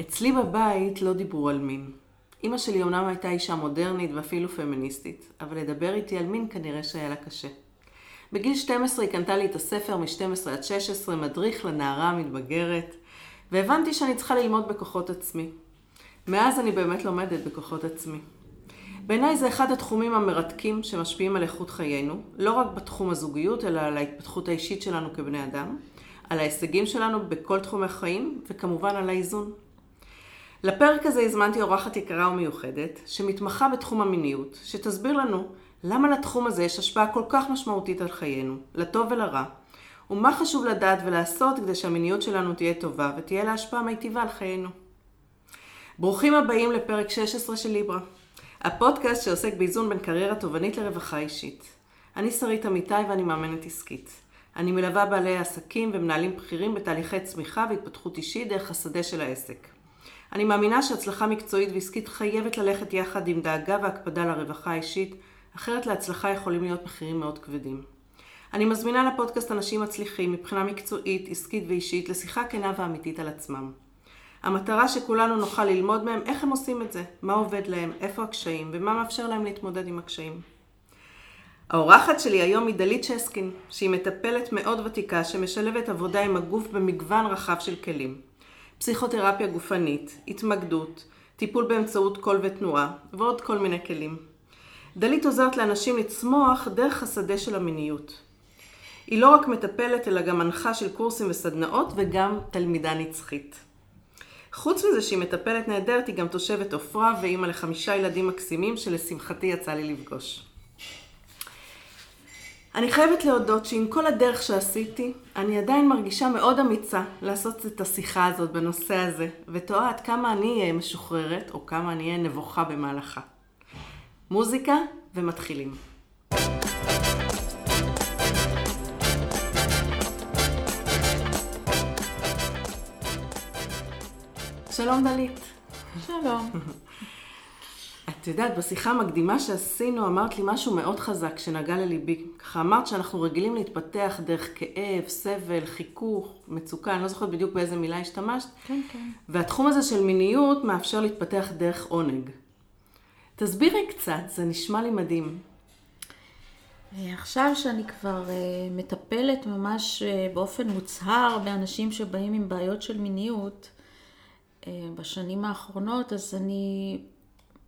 אצלי בבית לא דיברו על מין. אימא שלי אומנם הייתה אישה מודרנית ואפילו פמיניסטית, אבל לדבר איתי על מין כנראה שהיה לה קשה. בגיל 12 היא קנתה לי את הספר מ-12 עד 16, מדריך לנערה המתבגרת, והבנתי שאני צריכה ללמוד בכוחות עצמי. מאז אני באמת לומדת בכוחות עצמי. בעיניי זה אחד התחומים המרתקים שמשפיעים על איכות חיינו, לא רק בתחום הזוגיות, אלא על ההתפתחות האישית שלנו כבני אדם, על ההישגים שלנו בכל תחומי החיים, וכמובן על האיזון. לפרק הזה הזמנתי אורחת יקרה ומיוחדת, שמתמחה בתחום המיניות, שתסביר לנו למה לתחום הזה יש השפעה כל כך משמעותית על חיינו, לטוב ולרע, ומה חשוב לדעת ולעשות כדי שהמיניות שלנו תהיה טובה ותהיה לה השפעה מיטיבה על חיינו. ברוכים הבאים לפרק 16 של ליברה, הפודקאסט שעוסק באיזון בין קריירה תובענית לרווחה אישית. אני שרית אמיתי ואני מאמנת עסקית. אני מלווה בעלי עסקים ומנהלים בכירים בתהליכי צמיחה והתפתחות אישית דרך השדה של העסק. אני מאמינה שהצלחה מקצועית ועסקית חייבת ללכת יחד עם דאגה והקפדה לרווחה האישית, אחרת להצלחה יכולים להיות מחירים מאוד כבדים. אני מזמינה לפודקאסט אנשים מצליחים מבחינה מקצועית, עסקית ואישית לשיחה כנה ואמיתית על עצמם. המטרה שכולנו נוכל ללמוד מהם איך הם עושים את זה, מה עובד להם, איפה הקשיים ומה מאפשר להם להתמודד עם הקשיים. האורחת שלי היום היא דלית שסקין, שהיא מטפלת מאוד ותיקה שמשלבת עבודה עם הגוף במגוון רחב של כלים. פסיכותרפיה גופנית, התמקדות, טיפול באמצעות קול ותנועה ועוד כל מיני כלים. דלית עוזרת לאנשים לצמוח דרך השדה של המיניות. היא לא רק מטפלת אלא גם מנחה של קורסים וסדנאות וגם תלמידה נצחית. חוץ מזה שהיא מטפלת נהדרת, היא גם תושבת עופרה ואימא לחמישה ילדים מקסימים שלשמחתי יצא לי לפגוש. אני חייבת להודות שעם כל הדרך שעשיתי, אני עדיין מרגישה מאוד אמיצה לעשות את השיחה הזאת בנושא הזה, ותוהה עד כמה אני אהיה משוחררת, או כמה אני אהיה נבוכה במהלכה. מוזיקה ומתחילים. שלום דלית. שלום. את יודעת, בשיחה המקדימה שעשינו אמרת לי משהו מאוד חזק שנגע לליבי. ככה אמרת שאנחנו רגילים להתפתח דרך כאב, סבל, חיכוך, מצוקה, אני לא זוכרת בדיוק באיזה מילה השתמשת. כן, כן. והתחום הזה של מיניות מאפשר להתפתח דרך עונג. תסבירי קצת, זה נשמע לי מדהים. אה, עכשיו שאני כבר אה, מטפלת ממש אה, באופן מוצהר באנשים שבאים עם בעיות של מיניות, בשנים האחרונות, אז אני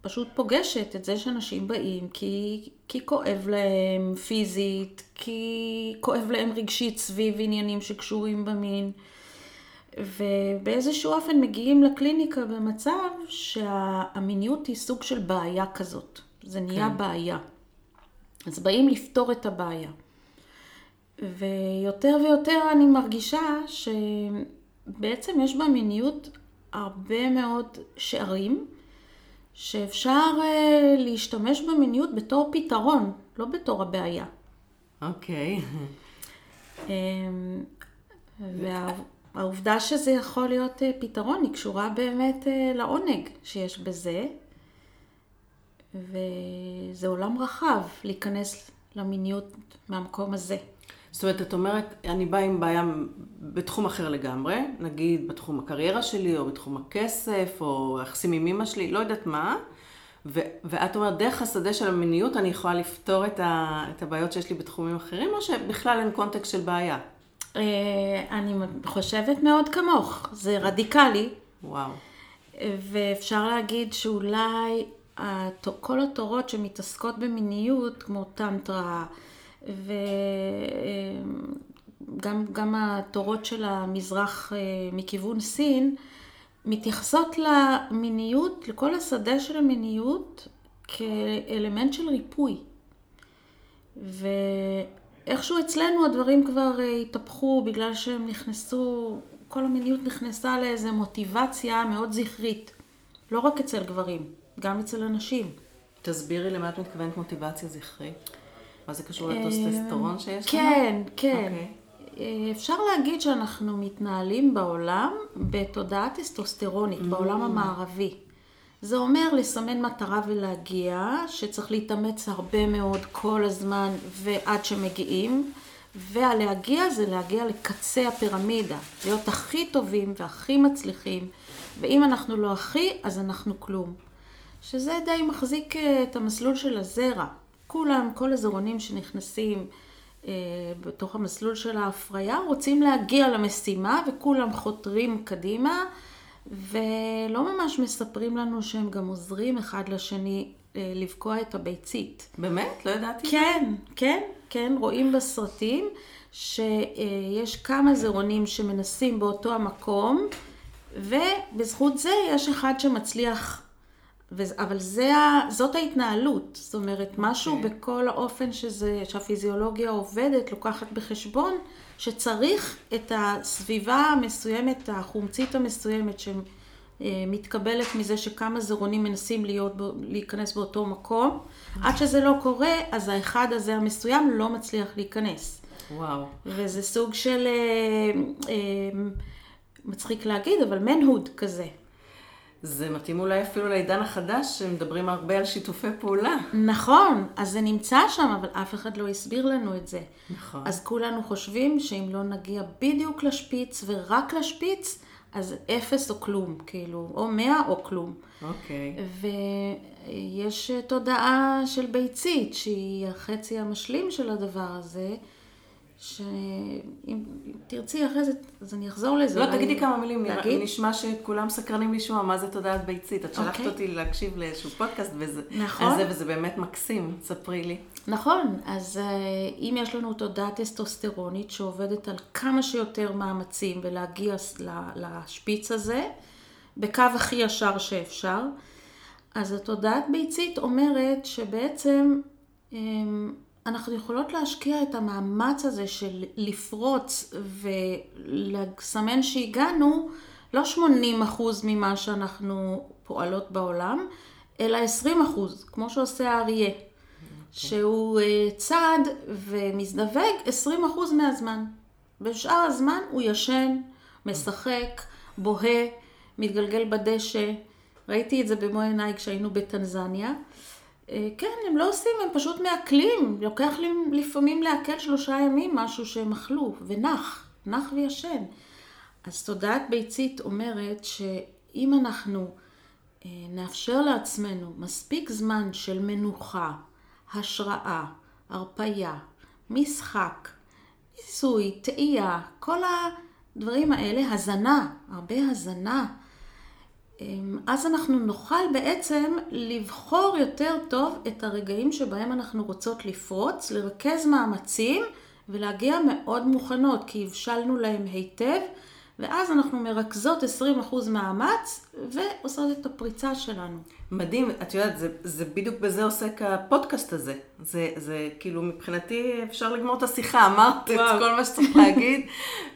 פשוט פוגשת את זה שאנשים באים כי, כי כואב להם פיזית, כי כואב להם רגשית סביב עניינים שקשורים במין, ובאיזשהו אופן מגיעים לקליניקה במצב שהמיניות היא סוג של בעיה כזאת. זה נהיה כן. בעיה. אז באים לפתור את הבעיה. ויותר ויותר אני מרגישה שבעצם יש במיניות הרבה מאוד שערים שאפשר uh, להשתמש במיניות בתור פתרון, לא בתור הבעיה. אוקיי. Okay. אמ, והעובדה שזה יכול להיות uh, פתרון היא קשורה באמת uh, לעונג שיש בזה, וזה עולם רחב להיכנס למיניות מהמקום הזה. זאת אומרת, את אומרת, אני באה עם בעיה בתחום אחר לגמרי, נגיד בתחום הקריירה שלי, או בתחום הכסף, או יחסים עם אמא שלי, לא יודעת מה, ו- ואת אומרת, דרך השדה של המיניות אני יכולה לפתור את, ה- את הבעיות שיש לי בתחומים אחרים, או שבכלל אין קונטקסט של בעיה? אה, אני חושבת מאוד כמוך, זה רדיקלי. וואו. ואפשר להגיד שאולי כל התורות שמתעסקות במיניות, כמו טנטרה, וגם התורות של המזרח אה, מכיוון סין, מתייחסות למיניות, לכל השדה של המיניות, כאלמנט של ריפוי. ואיכשהו אצלנו הדברים כבר אה, התהפכו בגלל שהם נכנסו, כל המיניות נכנסה לאיזו מוטיבציה מאוד זכרית. לא רק אצל גברים, גם אצל אנשים. תסבירי למה את מתכוונת מוטיבציה זכרית. מה זה קשור לטוסטסטרון שיש כן, לנו? כן, כן. Okay. אה, אפשר להגיד שאנחנו מתנהלים בעולם בתודעה טסטוסטרונית, mm. בעולם המערבי. זה אומר לסמן מטרה ולהגיע, שצריך להתאמץ הרבה מאוד כל הזמן ועד שמגיעים, והלהגיע זה להגיע לקצה הפירמידה, להיות הכי טובים והכי מצליחים, ואם אנחנו לא הכי, אז אנחנו כלום. שזה די מחזיק אה, את המסלול של הזרע. כולם, כל הזרעונים שנכנסים אה, בתוך המסלול של ההפריה, רוצים להגיע למשימה וכולם חותרים קדימה, ולא ממש מספרים לנו שהם גם עוזרים אחד לשני אה, לבקוע את הביצית. באמת? לא ידעתי. כן, כן, כן, רואים בסרטים שיש כמה זרעונים שמנסים באותו המקום, ובזכות זה יש אחד שמצליח אבל זה, זאת ההתנהלות, זאת אומרת, okay. משהו אוקיי. בכל האופן שזה, שהפיזיולוגיה עובדת, לוקחת בחשבון, שצריך את הסביבה המסוימת, החומצית המסוימת, שמתקבלת מזה שכמה זרעונים מנסים להיות, להיכנס באותו מקום. Okay. עד שזה לא קורה, אז האחד הזה המסוים לא מצליח להיכנס. וואו. וזה סוג של, אה, אה, מצחיק להגיד, אבל מנהוד כזה. זה מתאים אולי אפילו לעידן החדש, שמדברים הרבה על שיתופי פעולה. נכון, אז זה נמצא שם, אבל אף אחד לא הסביר לנו את זה. נכון. אז כולנו חושבים שאם לא נגיע בדיוק לשפיץ ורק לשפיץ, אז אפס או כלום, כאילו, או מאה או כלום. אוקיי. ויש תודעה של ביצית, שהיא החצי המשלים של הדבר הזה. שאם תרצי אחרי זה, אז אני אחזור לזה. לא, תגידי כמה מילים, להגיד? נשמע שכולם סקרנים לשמוע מה זה תודעת ביצית. את שלחת. אוקיי. אותי להקשיב לאיזשהו פודקאסט וזה, נכון. זה, וזה באמת מקסים, ספרי לי. נכון, אז אה, אם יש לנו תודעה טסטוסטרונית שעובדת על כמה שיותר מאמצים ולהגיע לשפיץ הזה, בקו הכי ישר שאפשר, אז התודעת ביצית אומרת שבעצם אמ, אנחנו יכולות להשקיע את המאמץ הזה של לפרוץ ולסמן שהגענו לא 80% ממה שאנחנו פועלות בעולם, אלא 20%, כמו שעושה האריה. שהוא אה, צד ומזדווג 20% מהזמן. בשאר הזמן הוא ישן, משחק, בוהה, מתגלגל בדשא. ראיתי את זה במו עיניי כשהיינו בטנזניה. אה, כן, הם לא עושים, הם פשוט מעכלים. לוקח לי לפעמים לעכל שלושה ימים משהו שהם אכלו, ונח, נח וישן. אז תודעת ביצית אומרת שאם אנחנו אה, נאפשר לעצמנו מספיק זמן של מנוחה, השראה, הרפייה, משחק, ניסוי, תהייה, כל הדברים האלה, הזנה, הרבה הזנה, אז אנחנו נוכל בעצם לבחור יותר טוב את הרגעים שבהם אנחנו רוצות לפרוץ, לרכז מאמצים ולהגיע מאוד מוכנות, כי הבשלנו להם היטב, ואז אנחנו מרכזות 20% מאמץ ועושות את הפריצה שלנו. מדהים, את יודעת, זה, זה בדיוק בזה עוסק הפודקאסט הזה. זה, זה כאילו מבחינתי אפשר לגמור את השיחה, אמרת את כל מה שצריך להגיד.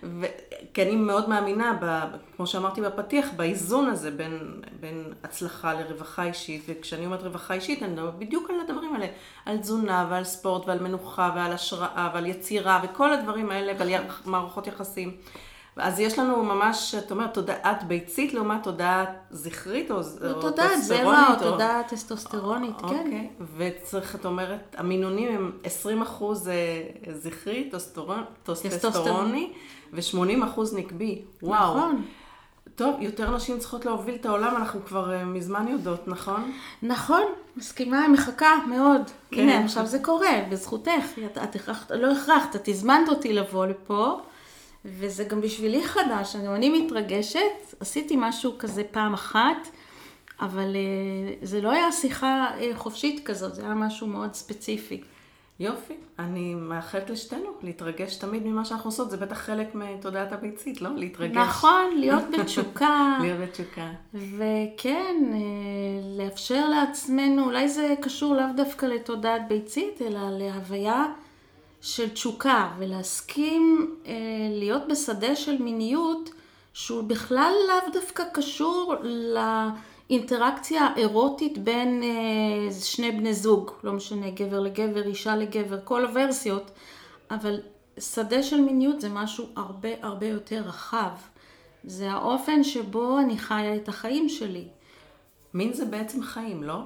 ו... כי אני מאוד מאמינה, ב, כמו שאמרתי בפתיח, באיזון הזה בין, בין הצלחה לרווחה אישית, וכשאני אומרת רווחה אישית, אני מדברת בדיוק על הדברים האלה, על תזונה ועל ספורט ועל מנוחה ועל השראה ועל יצירה וכל הדברים האלה ועל מערכות יחסים. אז יש לנו ממש, את אומרת, תודעת ביצית לעומת תודעה זכרית או, או טסטסטרונית. תודעת זרע או תודעה טסטוסטרונית, כן. אוקיי, וצריך, את אומרת, המינונים הם 20 אחוז אה, זכרי, טוסטסטרוני, ו-80 אחוז נקבי. וואו. נכון. טוב, יותר נשים צריכות להוביל את העולם, אנחנו כבר uh, מזמן יודעות, נכון? נכון, מסכימה, מחכה מאוד. כן. הנה, עכשיו זה קורה, בזכותך. את, את הכרחת, לא הכרחת, את הזמנת אותי לבוא לפה. וזה גם בשבילי חדש, גם אני מתרגשת, עשיתי משהו כזה פעם אחת, אבל אה, זה לא היה שיחה אה, חופשית כזאת, זה היה משהו מאוד ספציפי. יופי, אני מאחלת לשתינו להתרגש תמיד ממה שאנחנו עושות, זה בטח חלק מתודעת הביצית, לא? להתרגש. נכון, להיות בתשוקה. להיות בתשוקה. וכן, אה, לאפשר לעצמנו, אולי זה קשור לאו דווקא לתודעת ביצית, אלא להוויה של תשוקה ולהסכים אה, להיות בשדה של מיניות שהוא בכלל לאו דווקא קשור לאינטראקציה האירוטית בין אה, שני בני זוג, לא משנה, גבר לגבר, אישה לגבר, כל הוורסיות, אבל שדה של מיניות זה משהו הרבה הרבה יותר רחב. זה האופן שבו אני חיה את החיים שלי. מין זה בעצם חיים, לא?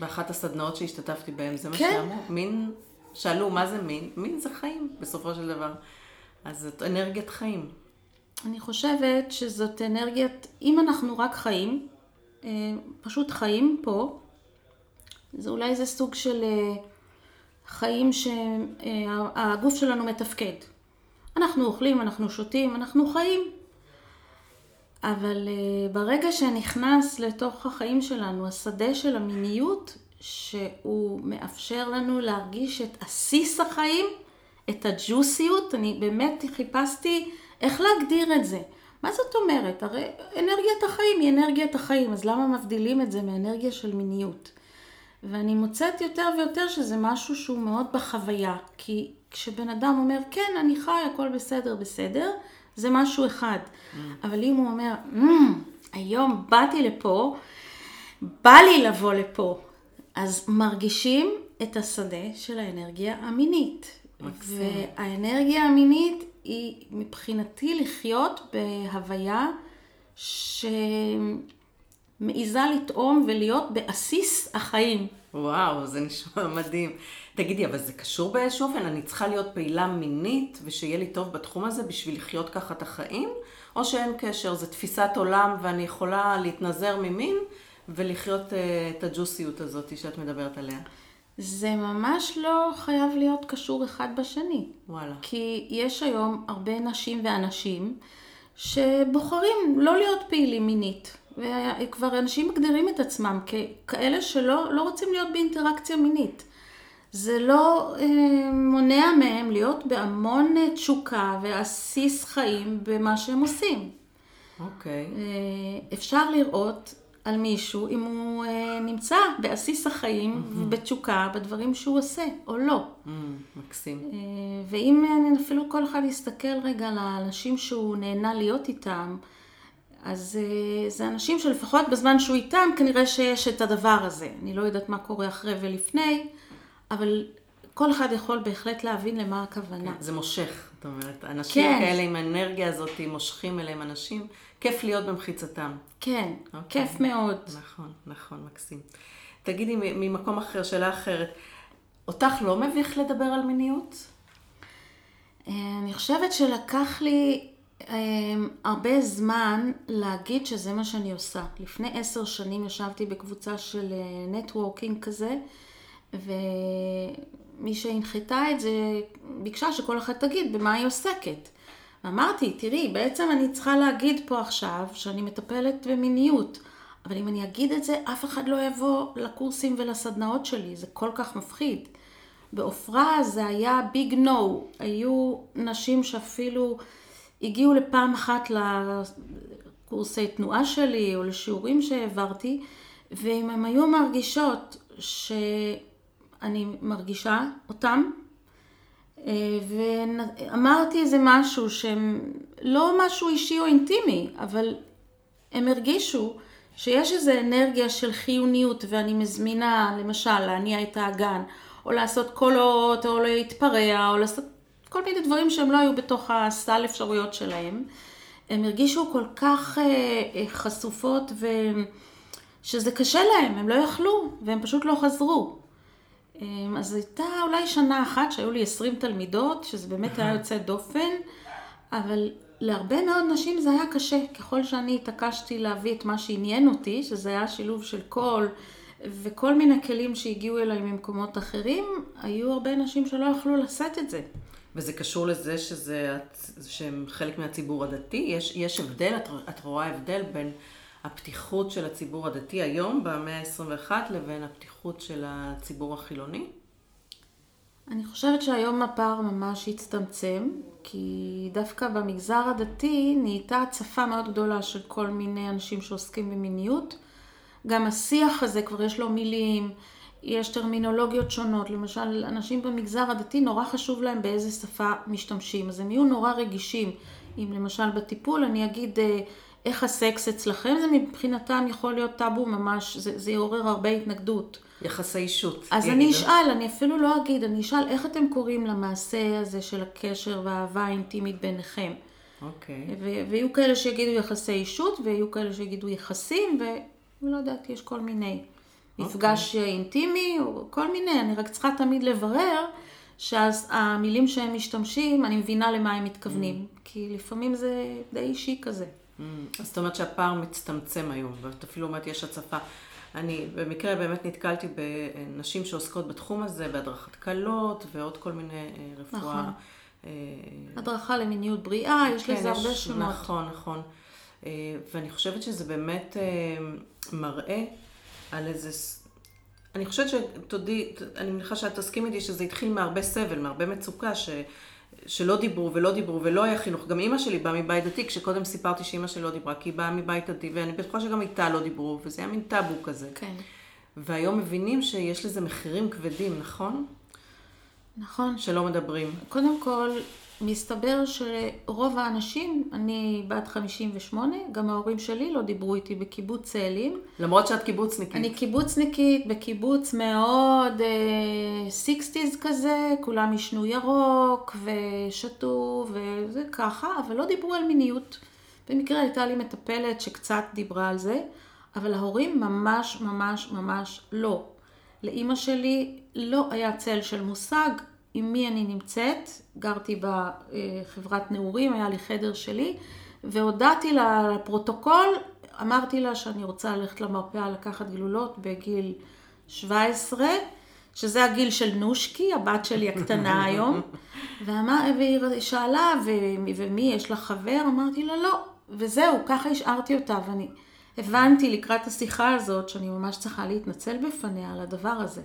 באחת הסדנאות שהשתתפתי בהן, זה כן. מה שאמרו. מין שאלו מה זה מין, מין זה חיים בסופו של דבר. אז זאת אנרגיית חיים. אני חושבת שזאת אנרגיית, אם אנחנו רק חיים, אה, פשוט חיים פה, זה אולי זה סוג של אה, חיים שהגוף שלנו מתפקד. אנחנו אוכלים, אנחנו שותים, אנחנו חיים. אבל ברגע שנכנס לתוך החיים שלנו השדה של המיניות, שהוא מאפשר לנו להרגיש את עסיס החיים, את הג'וסיות, אני באמת חיפשתי איך להגדיר את זה. מה זאת אומרת? הרי אנרגיית החיים היא אנרגיית החיים, אז למה מבדילים את זה מאנרגיה של מיניות? ואני מוצאת יותר ויותר שזה משהו שהוא מאוד בחוויה, כי כשבן אדם אומר, כן, אני חי, הכל בסדר, בסדר, זה משהו אחד. Mm. אבל אם הוא אומר, mm, היום באתי לפה, בא לי לבוא לפה, אז מרגישים את השדה של האנרגיה המינית. מקסים. והאנרגיה המינית היא מבחינתי לחיות בהוויה שמעיזה לטעום ולהיות בעסיס החיים. וואו, זה נשמע מדהים. תגידי, אבל זה קשור באיזשהו אופן? אני צריכה להיות פעילה מינית ושיהיה לי טוב בתחום הזה בשביל לחיות ככה את החיים? או שאין קשר, זה תפיסת עולם ואני יכולה להתנזר ממין ולחיות uh, את הג'וסיות הזאת שאת מדברת עליה? זה ממש לא חייב להיות קשור אחד בשני. וואלה. כי יש היום הרבה נשים ואנשים שבוחרים לא להיות פעילים מינית. וכבר אנשים מגדירים את עצמם ככאלה שלא לא רוצים להיות באינטראקציה מינית. זה לא אה, מונע מהם להיות בהמון תשוקה ועסיס חיים במה שהם עושים. אוקיי. Okay. אה, אפשר לראות על מישהו אם הוא אה, נמצא בעסיס החיים mm-hmm. ובתשוקה בדברים שהוא עושה, או לא. Mm, מקסים. אה, ואם אה, אפילו כל אחד יסתכל רגע על האנשים שהוא נהנה להיות איתם, אז אה, זה אנשים שלפחות בזמן שהוא איתם, כנראה שיש את הדבר הזה. אני לא יודעת מה קורה אחרי ולפני, אבל כל אחד יכול בהחלט להבין למה הכוונה. כן, זה מושך, זאת אומרת. אנשים כן. כאלה עם האנרגיה הזאת מושכים אליהם אנשים. כיף להיות במחיצתם. כן, okay. אוקיי. כיף מאוד. נכון, נכון, מקסים. תגידי, ממקום אחר, שאלה אחרת, אותך לא מביך לדבר על מיניות? אה, אני חושבת שלקח לי אמ, הרבה זמן להגיד שזה מה שאני עושה. לפני עשר שנים ישבתי בקבוצה של נטוורקינג כזה, ומי שהנחתה את זה ביקשה שכל אחת תגיד במה היא עוסקת. אמרתי, תראי, בעצם אני צריכה להגיד פה עכשיו שאני מטפלת במיניות, אבל אם אני אגיד את זה, אף אחד לא יבוא לקורסים ולסדנאות שלי, זה כל כך מפחיד. בעופרה זה היה ביג נו, היו נשים שאפילו... הגיעו לפעם אחת לקורסי תנועה שלי או לשיעורים שהעברתי, ואם הן היו מרגישות שאני מרגישה אותם, אה, ואמרתי איזה משהו שהם לא משהו אישי או אינטימי, אבל הם הרגישו שיש איזו אנרגיה של חיוניות ואני מזמינה למשל להניע את האגן, או לעשות קולות, או להתפרע, או לעשות כל מיני דברים שהם לא היו בתוך הסל אפשרויות שלהם. הם הרגישו כל כך אה, אה, חשופות ושזה קשה להם, הם לא יכלו והם פשוט לא חזרו. אה, אז הייתה אולי שנה אחת שהיו לי 20 תלמידות, שזה באמת היה יוצא דופן, אבל להרבה מאוד נשים זה היה קשה. ככל שאני התעקשתי להביא את מה שעניין אותי, שזה היה שילוב של קול וכל מיני כלים שהגיעו אליי ממקומות אחרים, היו הרבה נשים שלא יכלו לשאת את זה. וזה קשור לזה שזה, שהם חלק מהציבור הדתי? יש, יש הבדל, את, את רואה הבדל בין הפתיחות של הציבור הדתי היום, במאה ה-21, לבין הפתיחות של הציבור החילוני? אני חושבת שהיום הפער ממש הצטמצם, כי דווקא במגזר הדתי נהייתה הצפה מאוד גדולה של כל מיני אנשים שעוסקים במיניות. גם השיח הזה כבר יש לו מילים, יש טרמינולוגיות שונות, למשל אנשים במגזר הדתי נורא חשוב להם באיזה שפה משתמשים, אז הם יהיו נורא רגישים. אם למשל בטיפול אני אגיד אה, איך הסקס אצלכם, זה מבחינתם יכול להיות טאבו ממש, זה, זה יעורר הרבה התנגדות. יחסי אישות. אז אני אשאל, אני אפילו לא אגיד, אני אשאל איך אתם קוראים למעשה הזה של הקשר והאהבה האינטימית ביניכם. אוקיי. Okay. ויהיו כאלה שיגידו יחסי אישות, ויהיו כאלה שיגידו יחסים, ולא יודעת, יש כל מיני. מפגש okay. אוקיי. אינטימי, או כל מיני, אני רק צריכה תמיד לברר שאז המילים שהם משתמשים, אני מבינה למה הם מתכוונים, כי לפעמים זה די אישי כזה. Mm, אז זאת אומרת שהפער מצטמצם היום, ואת אפילו אומרת יש הצפה. אני במקרה באמת נתקלתי בנשים שעוסקות בתחום הזה, בהדרכת כלות ועוד כל מיני אה, רפואה. נכון. הדרכה למיניות בריאה, יש כן, לזה הרבה שמות. נכון, נכון. אה, ואני חושבת שזה באמת אה, מראה על איזה... אני חושבת שתודי, אני מניחה שאת תסכים איתי שזה התחיל מהרבה סבל, מהרבה מצוקה, ש... שלא דיברו ולא דיברו ולא היה חינוך. גם אימא שלי באה מבית דתי, כשקודם סיפרתי שאימא שלי לא דיברה, כי היא באה מבית דתי, ואני בטוחה שגם איתה לא דיברו, וזה היה מין טאבו כזה. כן, והיום מבינים שיש לזה מחירים כבדים, נכון? נכון. שלא מדברים. קודם כל, מסתבר שרוב האנשים, אני בת 58, גם ההורים שלי לא דיברו איתי בקיבוץ צאלים. למרות שאת קיבוצניקית. אני קיבוצניקית בקיבוץ מאוד sixties כזה, כולם עישנו ירוק ושתו וזה ככה, אבל לא דיברו על מיניות. במקרה הייתה לי מטפלת שקצת דיברה על זה, אבל ההורים ממש ממש ממש לא. לאימא שלי לא היה צל של מושג עם מי אני נמצאת, גרתי בחברת נעורים, היה לי חדר שלי, והודעתי לה לפרוטוקול, אמרתי לה שאני רוצה ללכת למרפאה לקחת גלולות בגיל 17, שזה הגיל של נושקי, הבת שלי הקטנה היום, ואמר, והיא שאלה, ו- ומי יש לך חבר? אמרתי לה לא, וזהו, ככה השארתי אותה, ואני הבנתי לקראת השיחה הזאת שאני ממש צריכה להתנצל בפניה על הדבר הזה.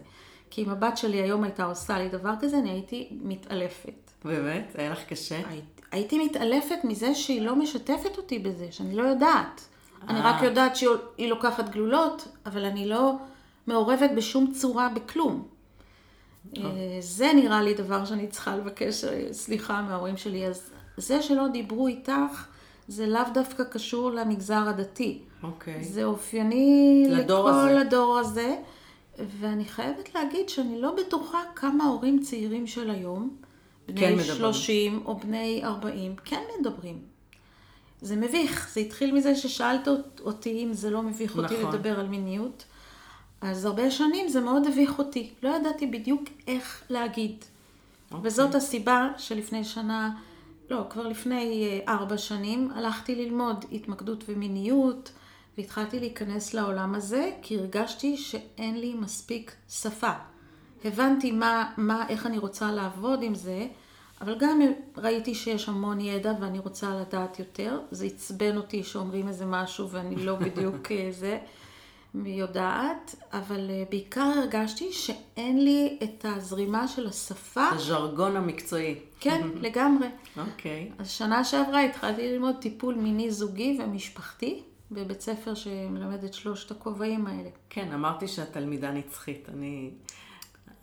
כי אם הבת שלי היום הייתה עושה לי דבר כזה, אני הייתי מתעלפת. באמת? היה לך קשה? הייתי, הייתי מתעלפת מזה שהיא לא משתפת אותי בזה, שאני לא יודעת. אני אה. רק יודעת שהיא היא לוקחת גלולות, אבל אני לא מעורבת בשום צורה בכלום. אה, זה נראה לי דבר שאני צריכה לבקש אה, סליחה מההורים שלי. אז זה שלא דיברו איתך, זה לאו דווקא קשור למגזר הדתי. אוקיי. זה אופייני לדור לכל הזה. הדור הזה, ואני חייבת להגיד שאני לא בטוחה כמה הורים צעירים של היום, כן בני מדברים. 30 או בני 40, כן מדברים. זה מביך, זה התחיל מזה ששאלת אותי אם זה לא מביך אותי נכון. לדבר על מיניות. אז הרבה שנים זה מאוד הביך אותי, לא ידעתי בדיוק איך להגיד. אוקיי. וזאת הסיבה שלפני שנה, לא, כבר לפני אה, ארבע שנים, הלכתי ללמוד התמקדות ומיניות, והתחלתי להיכנס לעולם הזה, כי הרגשתי שאין לי מספיק שפה. הבנתי מה, מה, איך אני רוצה לעבוד עם זה, אבל גם ראיתי שיש המון ידע ואני רוצה לדעת יותר. זה עצבן אותי שאומרים איזה משהו ואני לא בדיוק אה, זה יודעת, אבל אה, בעיקר הרגשתי שאין לי את הזרימה של השפה. הז'רגון המקצועי. כן, לגמרי. אוקיי. אז שנה שעברה התחלתי ללמוד טיפול מיני זוגי ומשפחתי בבית ספר שמלמד את שלושת הכובעים האלה. כן, אמרתי שאת תלמידה נצחית. אני...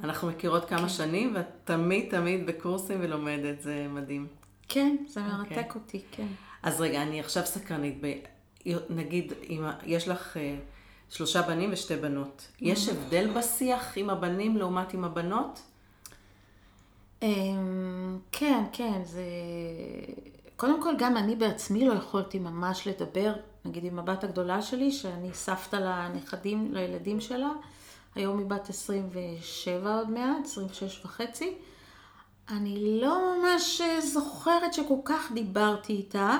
אנחנו מכירות כמה שנים, ואת תמיד תמיד בקורסים ולומדת, זה מדהים. כן, זה אוקיי. מרתק אותי, כן. אז רגע, אני עכשיו סקרנית. ב... נגיד, אם יש לך אה, שלושה בנים ושתי בנות, יש הבדל בשיח עם הבנים לעומת עם הבנות? אמ, כן, כן, זה... קודם כל, גם אני בעצמי לא יכולתי ממש לדבר, נגיד עם הבת הגדולה שלי, שאני סבתא לנכדים, לילדים שלה, היום היא בת 27 עוד מעט, 26 וחצי. אני לא ממש אה, זוכרת שכל כך דיברתי איתה.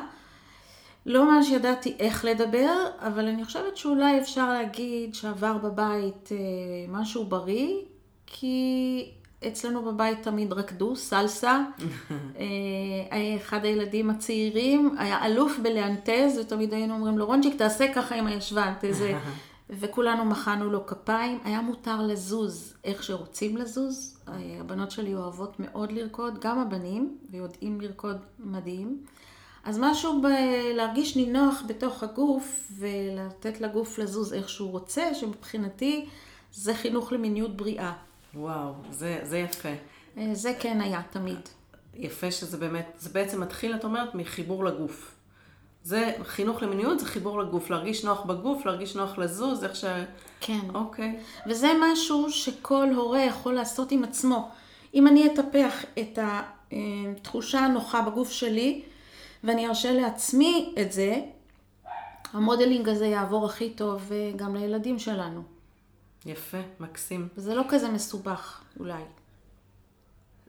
לא ממש ידעתי איך לדבר, אבל אני חושבת שאולי אפשר להגיד שעבר בבית אה, משהו בריא, כי אצלנו בבית תמיד רקדו, סלסה. אה, אחד הילדים הצעירים היה אלוף בלאנטז, ותמיד היינו אומרים לו, רונג'יק, תעשה ככה עם הישבן, תזה. וכולנו מחאנו לו כפיים. היה מותר לזוז איך שרוצים לזוז. אה, הבנות שלי אוהבות מאוד לרקוד, גם הבנים, ויודעים לרקוד מדהים. אז משהו ב- להרגיש נינוח בתוך הגוף ולתת לגוף לזוז איך שהוא רוצה, שמבחינתי זה חינוך למיניות בריאה. וואו, זה, זה יפה. אה, זה כן היה תמיד. יפה שזה באמת, זה בעצם מתחיל, את אומרת, מחיבור לגוף. זה חינוך למיניות, זה חיבור לגוף, להרגיש נוח בגוף, להרגיש נוח לזוז, איך ש... כן. אוקיי. וזה משהו שכל הורה יכול לעשות עם עצמו. אם אני אטפח את התחושה הנוחה בגוף שלי, ואני ארשה לעצמי את זה, המודלינג הזה יעבור הכי טוב אה, גם לילדים שלנו. יפה, מקסים. וזה לא כזה מסובך, אולי.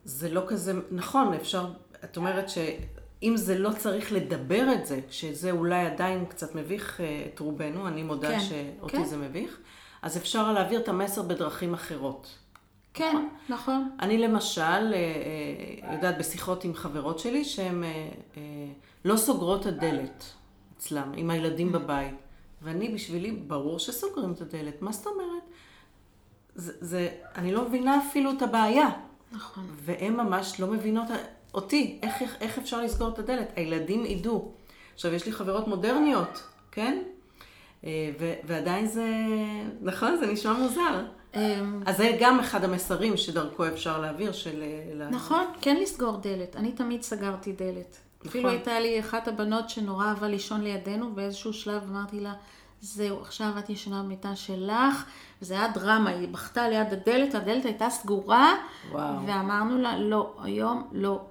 זה לא כזה, נכון, אפשר, את אומרת שאם זה לא צריך לדבר את זה, שזה אולי עדיין קצת מביך אה, את רובנו, אני מודה כן, שאותי כן. זה מביך, אז אפשר להעביר את המסר בדרכים אחרות. כן, נכון. אני למשל, אה, אה, יודעת בשיחות עם חברות שלי שהן לא סוגרות את הדלת אצלם, עם הילדים בבית. ואני, בשבילי, ברור שסוגרים את הדלת. מה זאת אומרת? זה, זה, אני לא מבינה אפילו את הבעיה. נכון. והן ממש לא מבינות אותי, איך, איך, איך אפשר לסגור את הדלת? הילדים ידעו. עכשיו, יש לי חברות מודרניות, כן? אה, ו, ועדיין זה, נכון? זה נשמע מוזר. אמ, אז זה גם אחד המסרים שדרכו אפשר להעביר של... נכון, כן לסגור דלת. אני תמיד סגרתי דלת. אפילו הייתה לי אחת הבנות שנורא אהבה לישון לידינו, באיזשהו שלב אמרתי לה, זהו, עכשיו את ישנה במיטה שלך, וזה היה דרמה, היא בכתה ליד הדלת, הדלת הייתה סגורה, וואו. ואמרנו לה, לא, היום לא,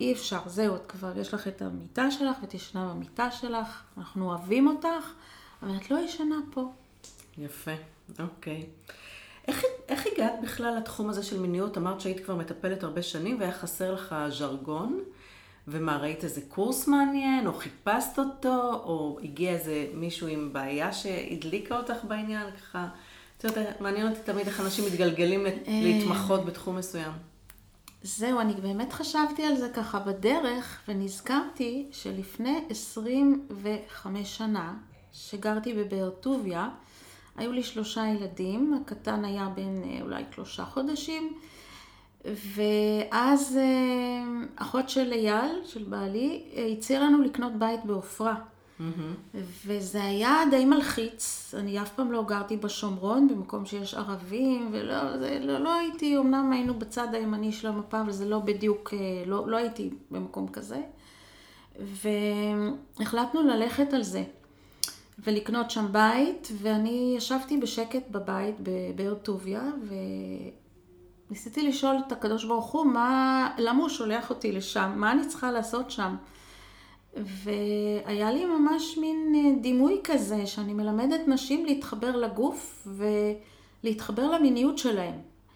אי אפשר, זהו, את כבר יש לך את המיטה שלך, ותשנה במיטה שלך, אנחנו אוהבים אותך, אבל את לא ישנה פה. יפה, אוקיי. איך, איך הגעת בכלל לתחום הזה של מיניות? אמרת שהיית כבר מטפלת הרבה שנים והיה חסר לך ז'רגון, ומה, ראית איזה קורס מעניין, או חיפשת אותו, או הגיע איזה מישהו עם בעיה שהדליקה אותך בעניין, ככה... את יודעת, מעניין אותי תמיד איך אנשים מתגלגלים לת- להתמחות בתחום מסוים. זהו, אני באמת חשבתי על זה ככה בדרך, ונזכרתי שלפני 25 שנה, שגרתי בבאר טוביה, היו לי שלושה ילדים, הקטן היה בן אה, אולי שלושה חודשים, ואז אה, אחות של אייל, של בעלי, הציעה לנו לקנות בית בעופרה. וזה היה די מלחיץ, אני אף פעם לא גרתי בשומרון, במקום שיש ערבים, ולא זה, לא, לא הייתי, אמנם היינו בצד הימני של המפה, אבל זה לא בדיוק, אה, לא, לא הייתי במקום כזה. והחלטנו ללכת על זה, ולקנות שם בית, ואני ישבתי בשקט בבית בבאר טוביה, וניסיתי לשאול את הקדוש ברוך הוא, מה, למה הוא שולח אותי לשם? מה אני צריכה לעשות שם? והיה לי ממש מין אה, דימוי כזה, שאני מלמדת נשים להתחבר לגוף ולהתחבר למיניות שלהם.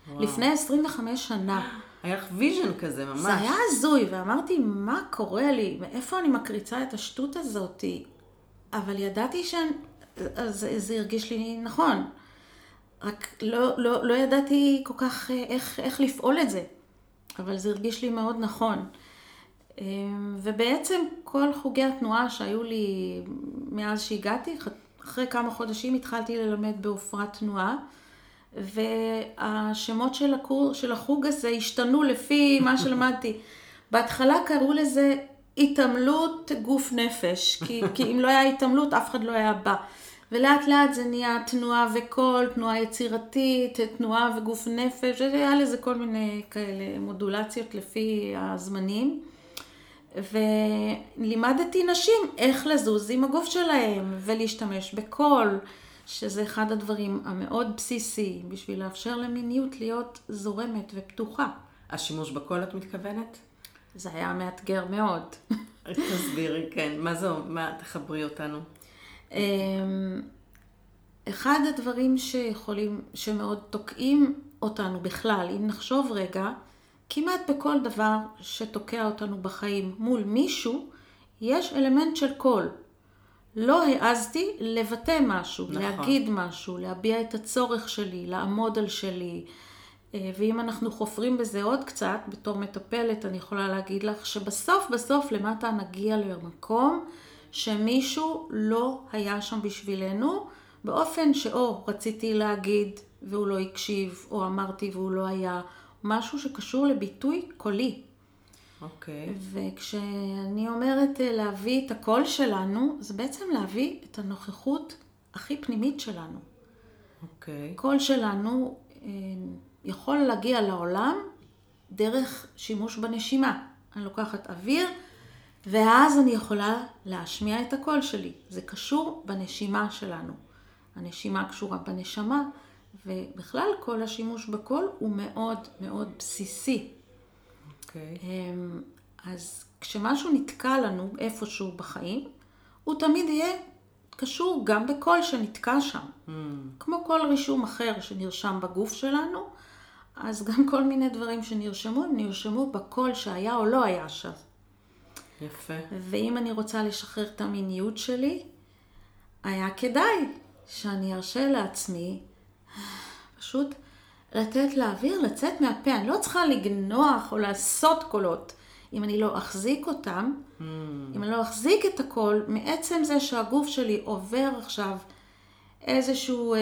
וואו. לפני 25 שנה. היה לך vision כזה, ממש. זה היה הזוי, ואמרתי, מה קורה לי? מאיפה אני מקריצה את השטות הזאתי? אבל ידעתי ש... אז זה הרגיש לי נכון. רק לא, לא, לא ידעתי כל כך אה, איך, איך לפעול את זה. אבל זה הרגיש לי מאוד נכון. אה, ובעצם כל חוגי התנועה שהיו לי מאז שהגעתי, אחרי כמה חודשים התחלתי ללמד בעופרה תנועה, והשמות של, הקור, של החוג הזה השתנו לפי מה שלמדתי. בהתחלה קראו לזה התעמלות גוף נפש, כי, כי אם לא היה התעמלות אף אחד לא היה בא. ולאט לאט זה נהיה תנועה וקול, תנועה יצירתית, תנועה וגוף נפש, היה לזה כל מיני כאלה מודולציות לפי הזמנים. ולימדתי נשים איך לזוז עם הגוף שלהם ולהשתמש בקול, שזה אחד הדברים המאוד בסיסיים בשביל לאפשר למיניות להיות זורמת ופתוחה. השימוש בקול את מתכוונת? זה היה מאתגר מאוד. תסבירי, כן. מה זה, מה, תחברי אותנו. אמ, אחד הדברים שיכולים, שמאוד תוקעים אותנו בכלל, אם נחשוב רגע, כמעט בכל דבר שתוקע אותנו בחיים מול מישהו, יש אלמנט של קול. לא העזתי לבטא משהו, נכון. להגיד משהו, להביע את הצורך שלי, לעמוד על שלי. אה, ואם אנחנו חופרים בזה עוד קצת, בתור מטפלת, אני יכולה להגיד לך שבסוף בסוף למטה נגיע למקום שמישהו לא היה שם בשבילנו, באופן שאו רציתי להגיד והוא לא הקשיב, או אמרתי והוא לא היה, משהו שקשור לביטוי קולי. אוקיי. וכשאני אומרת אה, להביא את הקול שלנו, זה בעצם להביא את הנוכחות הכי פנימית שלנו. אוקיי. הקול שלנו אה, יכול להגיע לעולם דרך שימוש בנשימה. אני לוקחת אוויר, ואז אני יכולה להשמיע את הקול שלי. זה קשור בנשימה שלנו. הנשימה קשורה בנשמה, ובכלל כל השימוש בקול הוא מאוד מאוד בסיסי. אוקיי. אמ, אז כשמשהו נתקע לנו איפשהו בחיים, הוא תמיד יהיה קשור גם בקול שנתקע שם. Mm, כמו כל רישום אחר שנרשם בגוף שלנו, אז גם כל מיני דברים שנרשמו, הם נרשמו בקול שהיה או לא היה שם. יפה. ואם אני רוצה לשחרר את המיניות שלי, היה כדאי שאני ארשה לעצמי פשוט לתת לאוויר לצאת מהפה. אני לא צריכה לגנוח או לעשות קולות. אם אני לא אחזיק אותם, mm. אם אני לא אחזיק את הקול, מעצם זה שהגוף שלי עובר עכשיו איזושהי אה,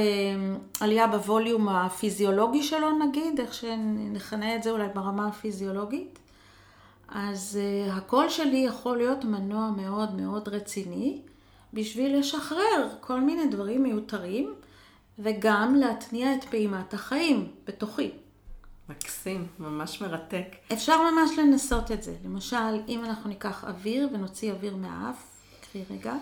עלייה בווליום הפיזיולוגי שלו נגיד, איך שנכנה את זה אולי ברמה הפיזיולוגית, אז אה, הקול שלי יכול להיות מנוע מאוד מאוד רציני בשביל לשחרר כל מיני דברים מיותרים וגם להתניע את פעימת החיים בתוכי. מקסים, ממש מרתק. אפשר ממש לנסות את זה. למשל, אם אנחנו ניקח אוויר ונוציא אוויר מהאף, קחי רגע.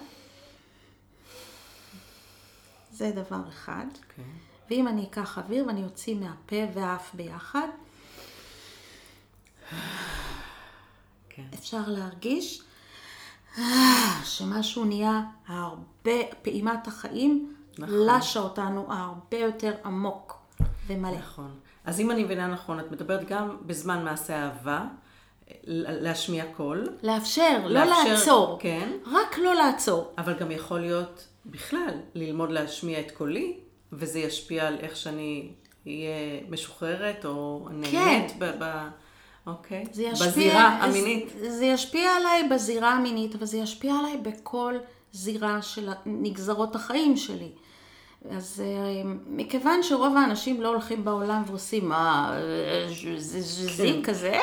זה דבר אחד. Okay. אוקיי. ואם אני אקח אוויר ואני אוציא מהפה והאף ביחד, כן. אפשר להרגיש שמשהו נהיה הרבה, פעימת החיים נכון. לשה אותנו הרבה יותר עמוק ומלא. נכון. אז אם אני מבינה נכון, את מדברת גם בזמן מעשה אהבה, להשמיע קול. לאפשר, לא לאפשר, לעצור. כן. רק לא לעצור. אבל גם יכול להיות בכלל ללמוד להשמיע את קולי, וזה ישפיע על איך שאני אהיה משוחררת או נהנית כן. ב... ב אוקיי. זה ישפיע, בזירה המינית. זה, זה ישפיע עליי בזירה המינית, אבל זה ישפיע עליי בכל זירה של נגזרות החיים שלי. אז אה, מכיוון שרוב האנשים לא הולכים בעולם ועושים מה, זה ז'זי כן. כזה,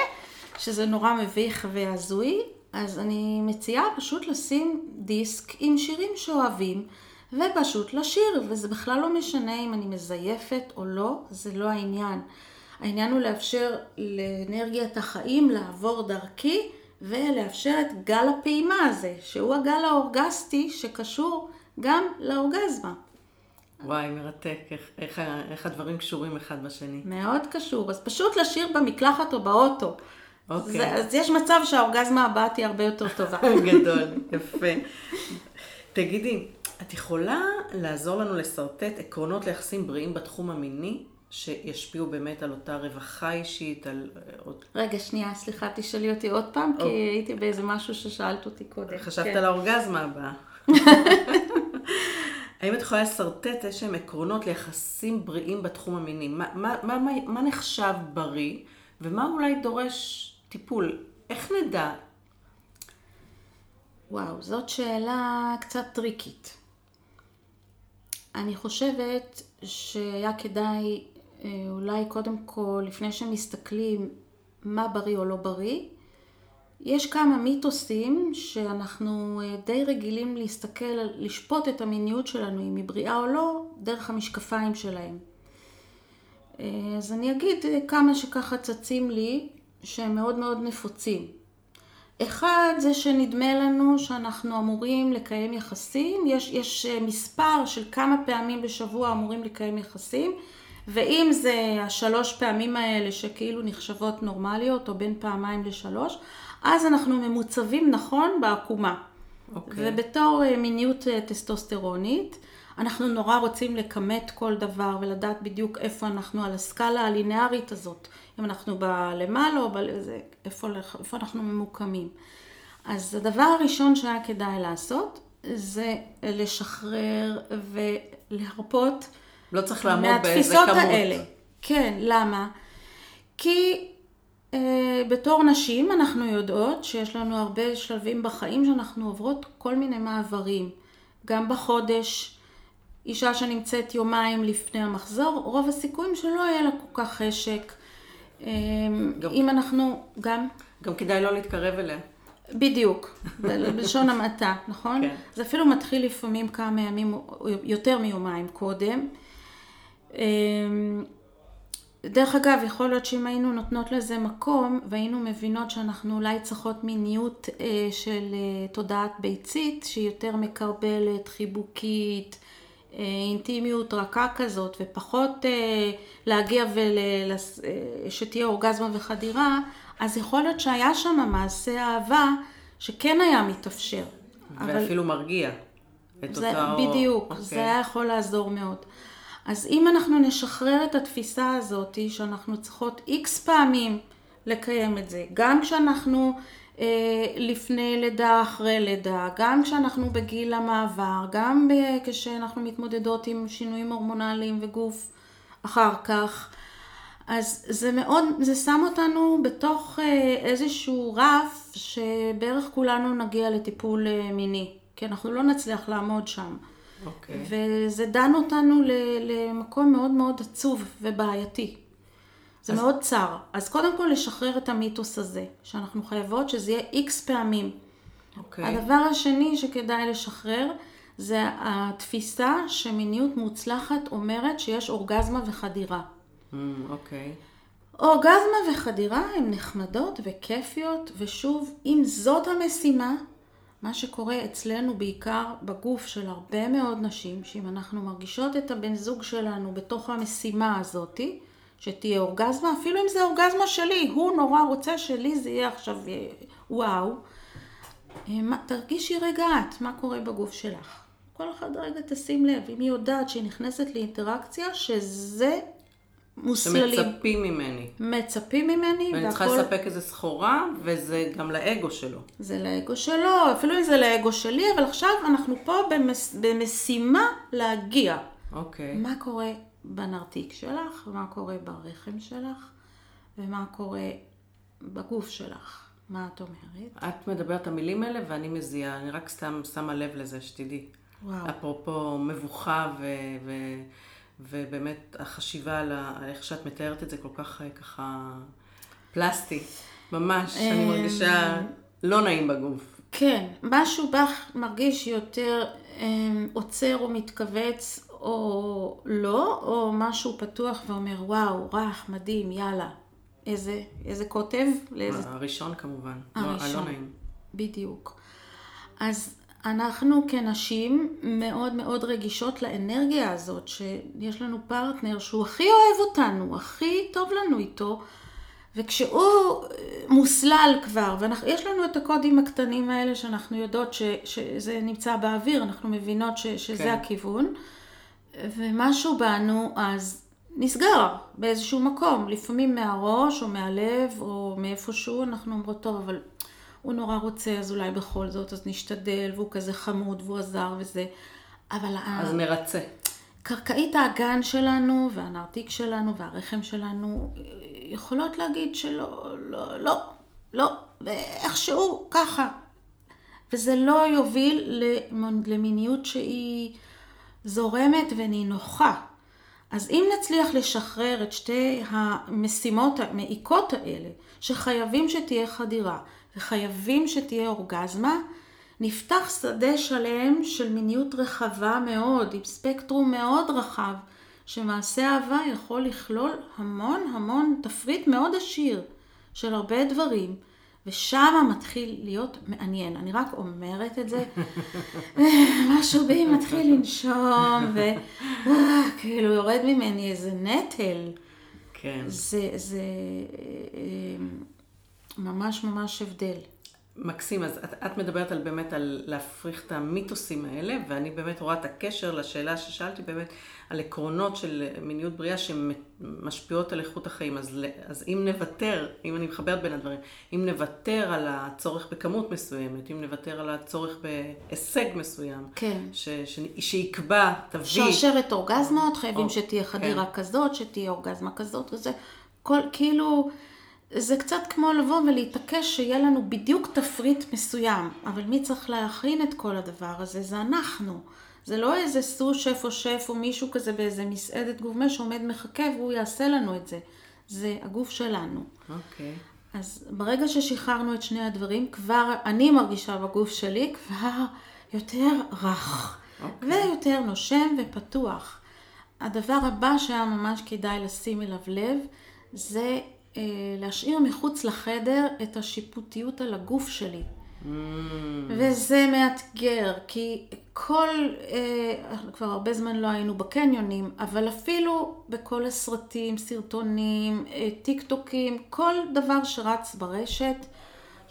שזה נורא מביך והזוי, אז אני מציעה פשוט לשים דיסק עם שירים שאוהבים, ופשוט לשיר, וזה בכלל לא משנה אם אני מזייפת או לא, זה לא העניין. העניין הוא לאפשר לאנרגיית החיים לעבור דרכי, ולאפשר את גל הפעימה הזה, שהוא הגל האורגסטי שקשור גם לאורגזמה. וואי, מרתק, איך, איך, איך הדברים קשורים אחד בשני. מאוד קשור, אז פשוט לשיר במקלחת או באוטו. אוקיי. זה, אז יש מצב שהאורגזמה הבאה תהיה הרבה יותר טובה. גדול, יפה. תגידי, את יכולה לעזור לנו לשרטט עקרונות ליחסים בריאים בתחום המיני, שישפיעו באמת על אותה רווחה אישית, על עוד... רגע, שנייה, סליחה, תשאלי אותי עוד פעם, כי הייתי באיזה משהו ששאלת אותי קודם. חשבת כן. על האורגזמה הבאה. האם את יכולה לשרטט איזשהם עקרונות ליחסים בריאים בתחום המיני? מה, מה, מה, מה, מה נחשב בריא, ומה אולי דורש טיפול? איך נדע? וואו, זאת שאלה קצת טריקית. אני חושבת שהיה כדאי אה, אולי קודם כל, לפני שמסתכלים מה בריא או לא בריא, יש כמה מיתוסים שאנחנו אה, די רגילים להסתכל, לשפוט את המיניות שלנו, אם היא בריאה או לא, דרך המשקפיים שלהם. אה, אז אני אגיד כמה שככה צצים לי, שהם מאוד מאוד נפוצים. אחד זה שנדמה לנו שאנחנו אמורים לקיים יחסים, יש, יש מספר של כמה פעמים בשבוע אמורים לקיים יחסים, ואם זה השלוש פעמים האלה שכאילו נחשבות נורמליות, או בין פעמיים לשלוש, אז אנחנו ממוצבים נכון בעקומה. Okay. אוקיי. ובתור אה, מיניות אה, טסטוסטרונית, אנחנו נורא רוצים לכמת כל דבר ולדעת בדיוק איפה אנחנו על הסקאלה הלינארית הזאת. אם אנחנו בלמעלה או ב... איפה, איפה אנחנו ממוקמים. אז הדבר הראשון שהיה כדאי לעשות זה לשחרר ולהרפות לא צריך לעמוד באיזה כמות. מהתפיסות האלה. כן, למה? כי אה, בתור נשים אנחנו יודעות שיש לנו הרבה שלבים בחיים שאנחנו עוברות כל מיני מעברים. גם בחודש, אישה שנמצאת יומיים לפני המחזור, רוב הסיכויים שלא יהיה לה כל כך חשק. אה, גם, אם אנחנו גם... גם כדאי לא להתקרב אליה. בדיוק, בלשון המעטה, נכון? כן. זה אפילו מתחיל לפעמים כמה ימים, יותר מיומיים קודם. אמ, דרך אגב, יכול להיות שאם היינו נותנות לזה מקום והיינו מבינות שאנחנו אולי צריכות מיניות אה, של אה, תודעת ביצית שהיא יותר מקרבלת, חיבוקית, אה, אינטימיות רכה כזאת ופחות אה, להגיע ושתהיה ול, אה, אורגזמה וחדירה, אז יכול להיות שהיה שם מעשה אהבה שכן היה מתאפשר. ואפילו אבל... מרגיע את זה, אותה... בדיוק, okay. זה אוקיי. היה יכול לעזור מאוד. אז אם אנחנו נשחרר את התפיסה הזאת שאנחנו צריכות איקס פעמים לקיים את זה, גם כשאנחנו אה, לפני לידה, אחרי לידה, גם כשאנחנו בגיל המעבר, גם כשאנחנו מתמודדות עם שינויים הורמונליים וגוף אחר כך, אז זה מאוד, זה שם אותנו בתוך אה, איזשהו רף שבערך כולנו נגיע לטיפול אה, מיני, כי אנחנו לא נצליח לעמוד שם. Okay. אוקיי. וזה דן אותנו למקום מאוד מאוד עצוב ובעייתי. זה אז... מאוד צר. אז קודם כל לשחרר את המיתוס הזה, שאנחנו חייבות שזה יהיה איקס פעמים. Okay. אוקיי. הדבר השני שכדאי לשחרר, זה התפיסה שמיניות מוצלחת אומרת שיש אורגזמה וחדירה. Mm, אוקיי. Mm, okay. אורגזמה וחדירה הן נחמדות וכיפיות, ושוב, אם זאת המשימה, מה שקורה אצלנו בעיקר בגוף של הרבה מאוד נשים, שאם אנחנו מרגישות את הבן זוג שלנו בתוך המשימה הזאתי, שתהיה אורגזמה, אפילו אם זה אורגזמה שלי, הוא נורא רוצה שלי זה יהיה עכשיו אה, וואו. אה, תרגישי רגע את, מה קורה בגוף שלך. כל אחד רגע תשים לב, אם היא יודעת שהיא נכנסת לאינטראקציה, שזה מוסללים. שמצפים ממני. מצפים ממני. ואני צריכה לספק איזה סחורה, וזה גם לאגו שלו. זה לאגו שלו, אפילו אם זה לאגו שלי, אבל עכשיו אנחנו פה במס, במשימה להגיע. אוקיי. מה קורה בנרתיק שלך, ומה קורה ברחם שלך, ומה קורה בגוף שלך. מה את אומרת? את מדברת המילים האלה ואני מזיעה, אני רק סתם שמה לב לזה, שתדעי. וואו. אפרופו מבוכה ו... ו... ובאמת החשיבה על איך שאת מתארת את זה כל כך ככה פלסטי, ממש, אני מרגישה לא נעים בגוף. כן, משהו בך מרגיש יותר עוצר או מתכווץ או לא, או משהו פתוח ואומר, וואו, רך, מדהים, יאללה. איזה, איזה קוטב? לאיזה... הראשון כמובן, הראשון. לא נעים. בדיוק. אז אנחנו כנשים מאוד מאוד רגישות לאנרגיה הזאת, שיש לנו פרטנר שהוא הכי אוהב אותנו, הכי טוב לנו איתו, וכשהוא מוסלל כבר, ויש לנו את הקודים הקטנים האלה שאנחנו יודעות ש, שזה נמצא באוויר, אנחנו מבינות ש, שזה כן. הכיוון. ומשהו בנו אז נסגר באיזשהו מקום, לפעמים מהראש או מהלב או מאיפשהו, אנחנו אומרות, טוב, אבל הוא נורא רוצה, אז אולי בכל זאת, אז נשתדל, והוא כזה חמוד והוא עזר וזה, אבל... אז מרצה. קרקעית האגן שלנו והנרתיק שלנו והרחם שלנו יכולות להגיד שלא, לא, לא, לא, ואיכשהו ככה. וזה לא יוביל למיניות שהיא... זורמת ונינוחה. אז אם נצליח לשחרר את שתי המשימות המעיקות האלה, שחייבים שתהיה חדירה וחייבים שתהיה אורגזמה, נפתח שדה שלם של מיניות רחבה מאוד, עם ספקטרום מאוד רחב, שמעשה אהבה יכול לכלול המון המון תפריט מאוד עשיר של הרבה דברים. ושם מתחיל להיות מעניין. אני רק אומרת את זה, משהו בי מתחיל לנשום, וכאילו יורד ממני איזה נטל. כן. זה, זה אה, ממש ממש הבדל. מקסים, אז את, את מדברת על באמת על להפריך את המיתוסים האלה, ואני באמת רואה את הקשר לשאלה ששאלתי באמת על עקרונות של מיניות בריאה שמשפיעות על איכות החיים. אז, אז אם נוותר, אם אני מחברת בין הדברים, אם נוותר על הצורך בכמות מסוימת, אם נוותר על הצורך בהישג מסוים, כן. ש, ש, שיקבע, תביא... שרשרת אורגזמות, חייבים או, שתהיה חדירה כן. כזאת, שתהיה אורגזמה כזאת, וזה כל, כאילו... זה קצת כמו לבוא ולהתעקש שיהיה לנו בדיוק תפריט מסוים, אבל מי צריך להכין את כל הדבר הזה? זה אנחנו. זה לא איזה סו שף או שף או מישהו כזה באיזה מסעדת גורמה שעומד מחכה והוא יעשה לנו את זה. זה הגוף שלנו. אוקיי. Okay. אז ברגע ששחררנו את שני הדברים, כבר אני מרגישה בגוף שלי כבר יותר רך. Okay. אוקיי. ויותר נושם ופתוח. הדבר הבא שהיה ממש כדאי לשים אליו לב, זה להשאיר מחוץ לחדר את השיפוטיות על הגוף שלי. Mm. וזה מאתגר, כי כל, אה, כבר הרבה זמן לא היינו בקניונים, אבל אפילו בכל הסרטים, סרטונים, אה, טיק טוקים, כל דבר שרץ ברשת,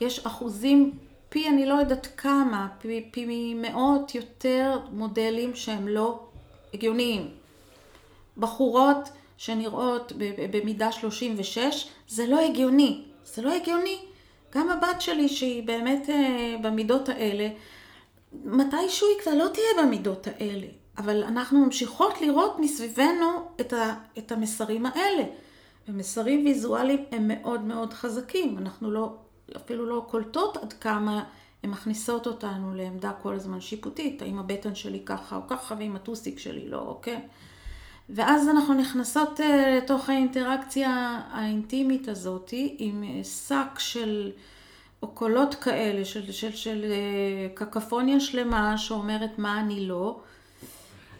יש אחוזים פי אני לא יודעת כמה, פי, פי מאות יותר מודלים שהם לא הגיוניים. בחורות שנראות במידה 36, זה לא הגיוני. זה לא הגיוני. גם הבת שלי, שהיא באמת אה, במידות האלה, מתישהו היא כבר לא תהיה במידות האלה. אבל אנחנו ממשיכות לראות מסביבנו את, ה, את המסרים האלה. ומסרים ויזואליים הם מאוד מאוד חזקים. אנחנו לא, אפילו לא קולטות עד כמה הן מכניסות אותנו לעמדה כל הזמן שיפוטית. האם הבטן שלי ככה או ככה, ואם הטוסיק שלי לא, אוקיי? ואז אנחנו נכנסות אה, לתוך האינטראקציה האינטימית הזאת עם אה, שק של, או קולות כאלה, של, של, של אה, קקפוניה שלמה שאומרת מה אני לא.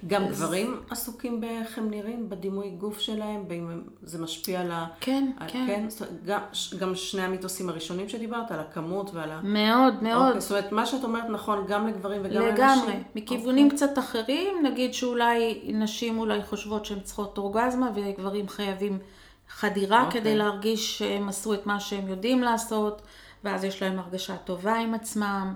גם אז... גברים עסוקים באיך הם נראים, בדימוי גוף שלהם, ואם זה משפיע על ה... כן, על... כן. כן? גם, גם שני המיתוסים הראשונים שדיברת, על הכמות ועל ה... מאוד, מאוד. אוקיי, זאת אומרת, מה שאת אומרת נכון גם לגברים וגם לנשים. לגמרי. מכיוונים אוקיי. קצת אחרים, נגיד שאולי נשים אולי חושבות שהן צריכות אורגזמה, וגברים חייבים חדירה אוקיי. כדי להרגיש שהם עשו את מה שהם יודעים לעשות, ואז יש להם הרגשה טובה עם עצמם.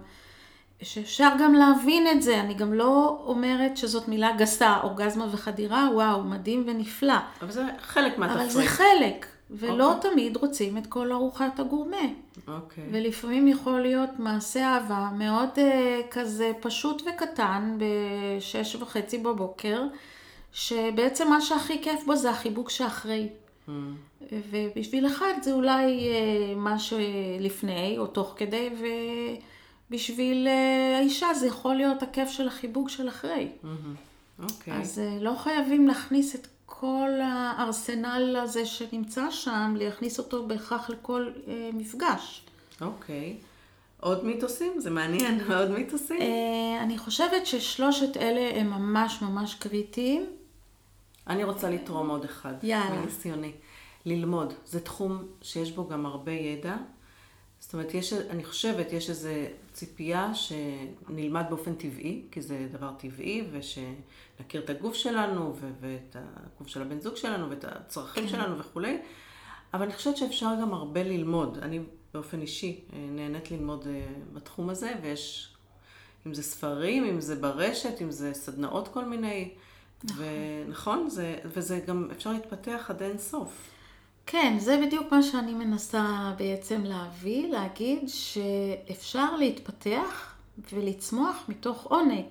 שאפשר גם להבין את זה, אני גם לא אומרת שזאת מילה גסה, אורגזמה וחדירה, וואו, מדהים ונפלא. אבל זה חלק מהתפריט. אבל זה חלק, ולא okay. אוקיי. תמיד רוצים את כל ארוחת הגורמה. אוקיי. Okay. ולפעמים יכול להיות מעשה אהבה מאוד uh, כזה פשוט וקטן, בשש וחצי בבוקר, שבעצם מה שהכי כיף בו זה החיבוק שאחרי. Mm. ובשביל אחד זה אולי uh, מה שלפני או תוך כדי, ו... בשביל uh, האישה זה יכול להיות הכיף של החיבוק של אחרי. Mm-hmm. Okay. אז uh, לא חייבים להכניס את כל הארסנל הזה שנמצא שם, להכניס אותו בהכרח לכל uh, מפגש. אוקיי. Okay. עוד מיתוסים? זה מעניין, עוד מיתוסים? Uh, אני חושבת ששלושת אלה הם ממש ממש קריטיים. אני רוצה לתרום עוד אחד. יאללה. מניסיוני. ללמוד. זה תחום שיש בו גם הרבה ידע. זאת אומרת, יש, אני חושבת, יש איזו ציפייה שנלמד באופן טבעי, כי זה דבר טבעי, ושנכיר את הגוף שלנו, ו- ואת הגוף של הבן זוג שלנו, ואת הצרכים כן. שלנו וכולי, אבל אני חושבת שאפשר גם הרבה ללמוד. אני באופן אישי אה, נהנית ללמוד אה, בתחום הזה, ויש, אם זה ספרים, אם זה ברשת, אם זה סדנאות כל מיני, נכון, ונכון, זה, וזה גם אפשר להתפתח עד אין סוף. כן, זה בדיוק מה שאני מנסה בעצם להביא, להגיד שאפשר להתפתח ולצמוח מתוך עונג.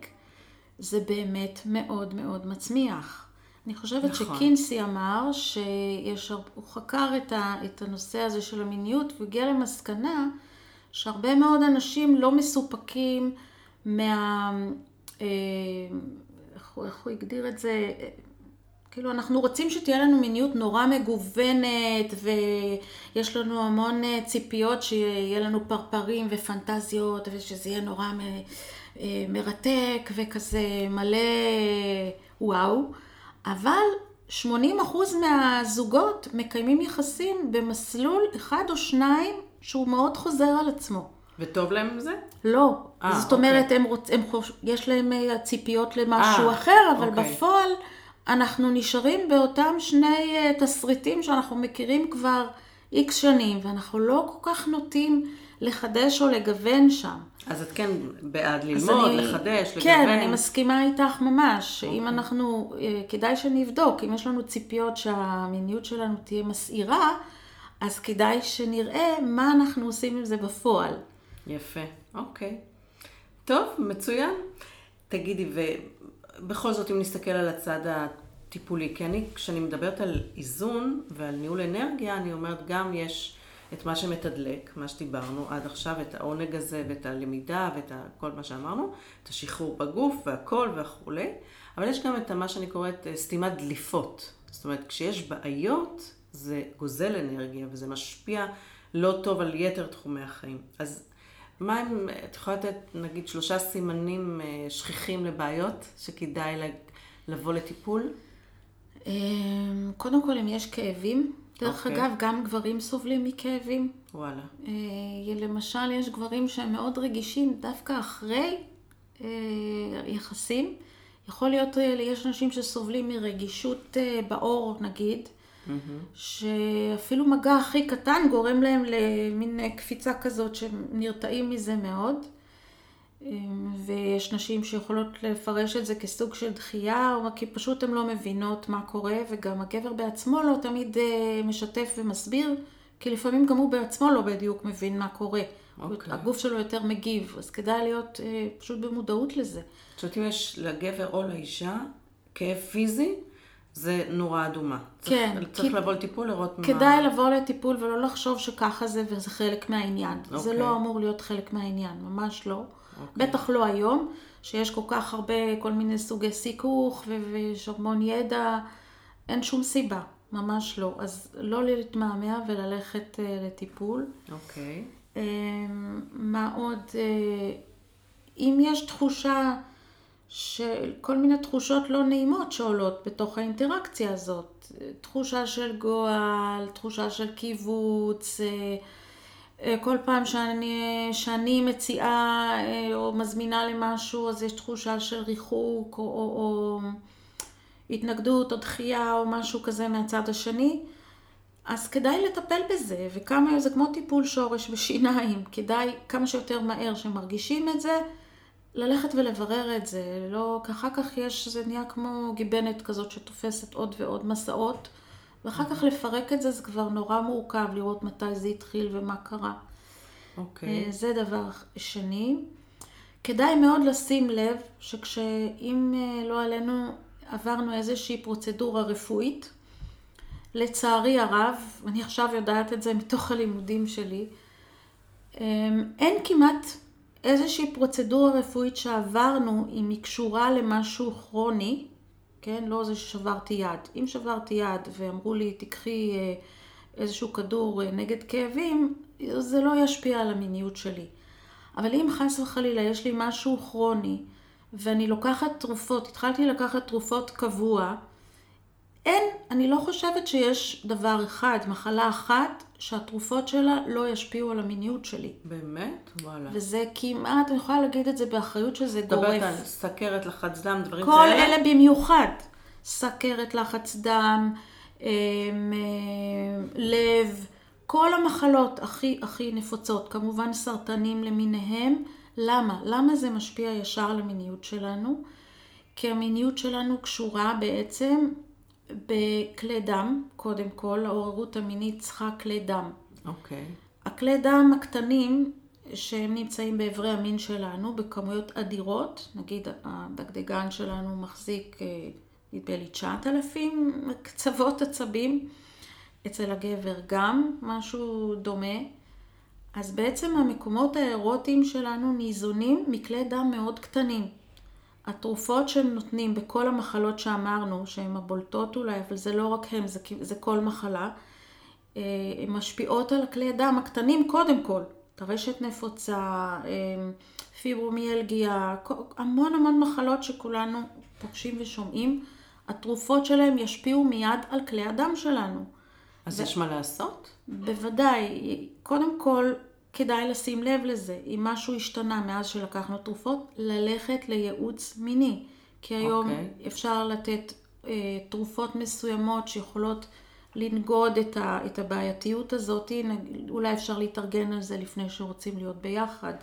זה באמת מאוד מאוד מצמיח. אני חושבת נכון. שקינסי אמר שיש, הוא חקר את, ה, את הנושא הזה של המיניות והגיע למסקנה שהרבה מאוד אנשים לא מסופקים מה... אה, איך, איך הוא הגדיר את זה? כאילו, אנחנו רוצים שתהיה לנו מיניות נורא מגוונת, ויש לנו המון אה, ציפיות שיהיה לנו פרפרים ופנטזיות, ושזה יהיה נורא אה, מרתק וכזה מלא וואו, אבל 80% מהזוגות מקיימים יחסים במסלול אחד או שניים שהוא מאוד חוזר על עצמו. וטוב להם עם זה? לא. 아, זאת אוקיי. אומרת, הם רוצ... הם חוש... יש להם ציפיות למשהו 아, אחר, אבל אוקיי. בפועל... אנחנו נשארים באותם שני uh, תסריטים שאנחנו מכירים כבר איקס שנים, ואנחנו לא כל כך נוטים לחדש או לגוון שם. אז את כן בעד ללמוד, אני, לחדש, לגוון. כן, אני מסכימה איתך ממש, שאם אוקיי. אנחנו, uh, כדאי שנבדוק, אם יש לנו ציפיות שהמיניות שלנו תהיה מסעירה, אז כדאי שנראה מה אנחנו עושים עם זה בפועל. יפה, אוקיי. טוב, מצוין. תגידי, ו... בכל זאת, אם נסתכל על הצד הטיפולי, כי אני, כשאני מדברת על איזון ועל ניהול אנרגיה, אני אומרת, גם יש את מה שמתדלק, מה שדיברנו עד עכשיו, את העונג הזה ואת הלמידה ואת כל מה שאמרנו, את השחרור בגוף והכל וכולי, אבל יש גם את מה שאני קוראת אה, סתימת דליפות. זאת אומרת, כשיש בעיות, זה גוזל אנרגיה וזה משפיע לא טוב על יתר תחומי החיים. אז מה הם, את יכולה לתת נגיד שלושה סימנים אה, שכיחים לבעיות שכדאי לבוא לטיפול? אמ, קודם כל, אם יש כאבים, דרך okay. אוקיי. אגב, גם גברים סובלים מכאבים. וואלה. אה, למשל, יש גברים שהם מאוד רגישים דווקא אחרי אה, יחסים. יכול להיות, יש אנשים שסובלים מרגישות בעור, נגיד, שאפילו מגע הכי קטן גורם להם למין קפיצה כזאת שנרתעים מזה מאוד. ויש נשים שיכולות לפרש את זה כסוג של דחייה, או כי פשוט הן לא מבינות מה קורה, וגם הגבר בעצמו לא תמיד אה, משתף ומסביר, כי לפעמים גם הוא בעצמו לא בדיוק מבין מה קורה. Okay. אוקיי. הגוף שלו יותר מגיב, אז כדאי להיות אה, פשוט במודעות לזה. זאת אומרת, אם יש לגבר או לאישה כאב פיזי, זה נורה אדומה. כן. צריך, צריך לבוא לטיפול, לראות מה... כדאי לבוא לטיפול ולא לחשוב שככה זה וזה חלק מהעניין. זה אוקיי. לא אמור להיות חלק מהעניין, ממש לא. אוקיי. בטח לא היום, שיש כל כך הרבה, כל מיני סוגי סיכוך ויש המון ידע, אין שום סיבה, ממש לא. אז לא להתמהמה וללכת אה, לטיפול. אוקיי. אה, מה עוד? אה, אם יש תחושה של כל מיני תחושות לא נעימות שעולות בתוך האינטראקציה הזאת, תחושה של גועל, תחושה של קיבוץ, אה, אה, כל פעם שאני, שאני מציעה אה, או מזמינה למשהו, אז יש תחושה של ריחוק או, או, או התנגדות או דחייה או משהו כזה מהצד השני. אז כדאי לטפל בזה, וכמה, זה כמו טיפול שורש בשיניים, כדאי כמה שיותר מהר שמרגישים את זה, ללכת ולברר את זה, לא, כי אחר כך יש, זה נהיה כמו גיבנת כזאת שתופסת עוד ועוד מסעות, ואחר כך לפרק את זה, זה כבר נורא מורכב לראות מתי זה התחיל ומה קרה. אוקיי. אה, זה דבר שני. כדאי מאוד לשים לב שכשאם אה, לא עלינו עברנו איזושהי פרוצדורה רפואית, לצערי הרב, אני עכשיו יודעת את זה מתוך הלימודים שלי, אה, אין כמעט איזושהי פרוצדורה רפואית שעברנו אם היא קשורה למשהו כרוני, כן? לא זה ששברתי יד. אם שברתי יד ואמרו לי תיקחי אה, איזשהו כדור אה, נגד כאבים, זה לא ישפיע על המיניות שלי. אבל אם חס וחלילה יש לי משהו כרוני ואני לוקחת תרופות, התחלתי לקחת תרופות קבוע, אין, אני לא חושבת שיש דבר אחד, מחלה אחת, שהתרופות שלה לא ישפיעו על המיניות שלי. באמת? וואלה. וזה כמעט, אני יכולה להגיד את זה באחריות שזה גורף. מדברת על סכרת, לחץ דם, דברים כל כאלה? אלה במיוחד. סכרת, לחץ דם, אמ, אמ, לב, כל המחלות הכי הכי נפוצות, כמובן סרטנים למיניהם. למה? למה זה משפיע ישר על המיניות שלנו? כי המיניות שלנו קשורה בעצם בכלי דם, קודם כל, העוררות המינית צריכה כלי דם. אוקיי. הכלי דם הקטנים שהם נמצאים באיברי המין שלנו בכמויות אדירות, נגיד הדגדגן שלנו מחזיק אה, נדמה לי 9,000 קצוות עצבים, אצל הגבר גם משהו דומה. אז בעצם המקומות האירוטיים שלנו ניזונים מכלי דם מאוד קטנים. התרופות שהם נותנים בכל המחלות שאמרנו, שהן הבולטות אולי, אבל זה לא רק הם, זה, זה כל מחלה, אה, הן משפיעות על הכלי הדם הקטנים קודם כל. טרשת נפוצה, אה, פיברומיאלגיה, המון המון מחלות שכולנו פוגשים ושומעים, התרופות שלהם ישפיעו מיד על כלי הדם שלנו. אז יש מה לעשות? בוודאי. קודם כל, כדאי לשים לב לזה. אם משהו השתנה מאז שלקחנו תרופות, ללכת לייעוץ מיני. כי היום אוקיי. אפשר לתת אה, תרופות מסוימות שיכולות לנגוד את, ה, את הבעייתיות הזאת. אולי אפשר להתארגן על זה לפני שרוצים להיות ביחד.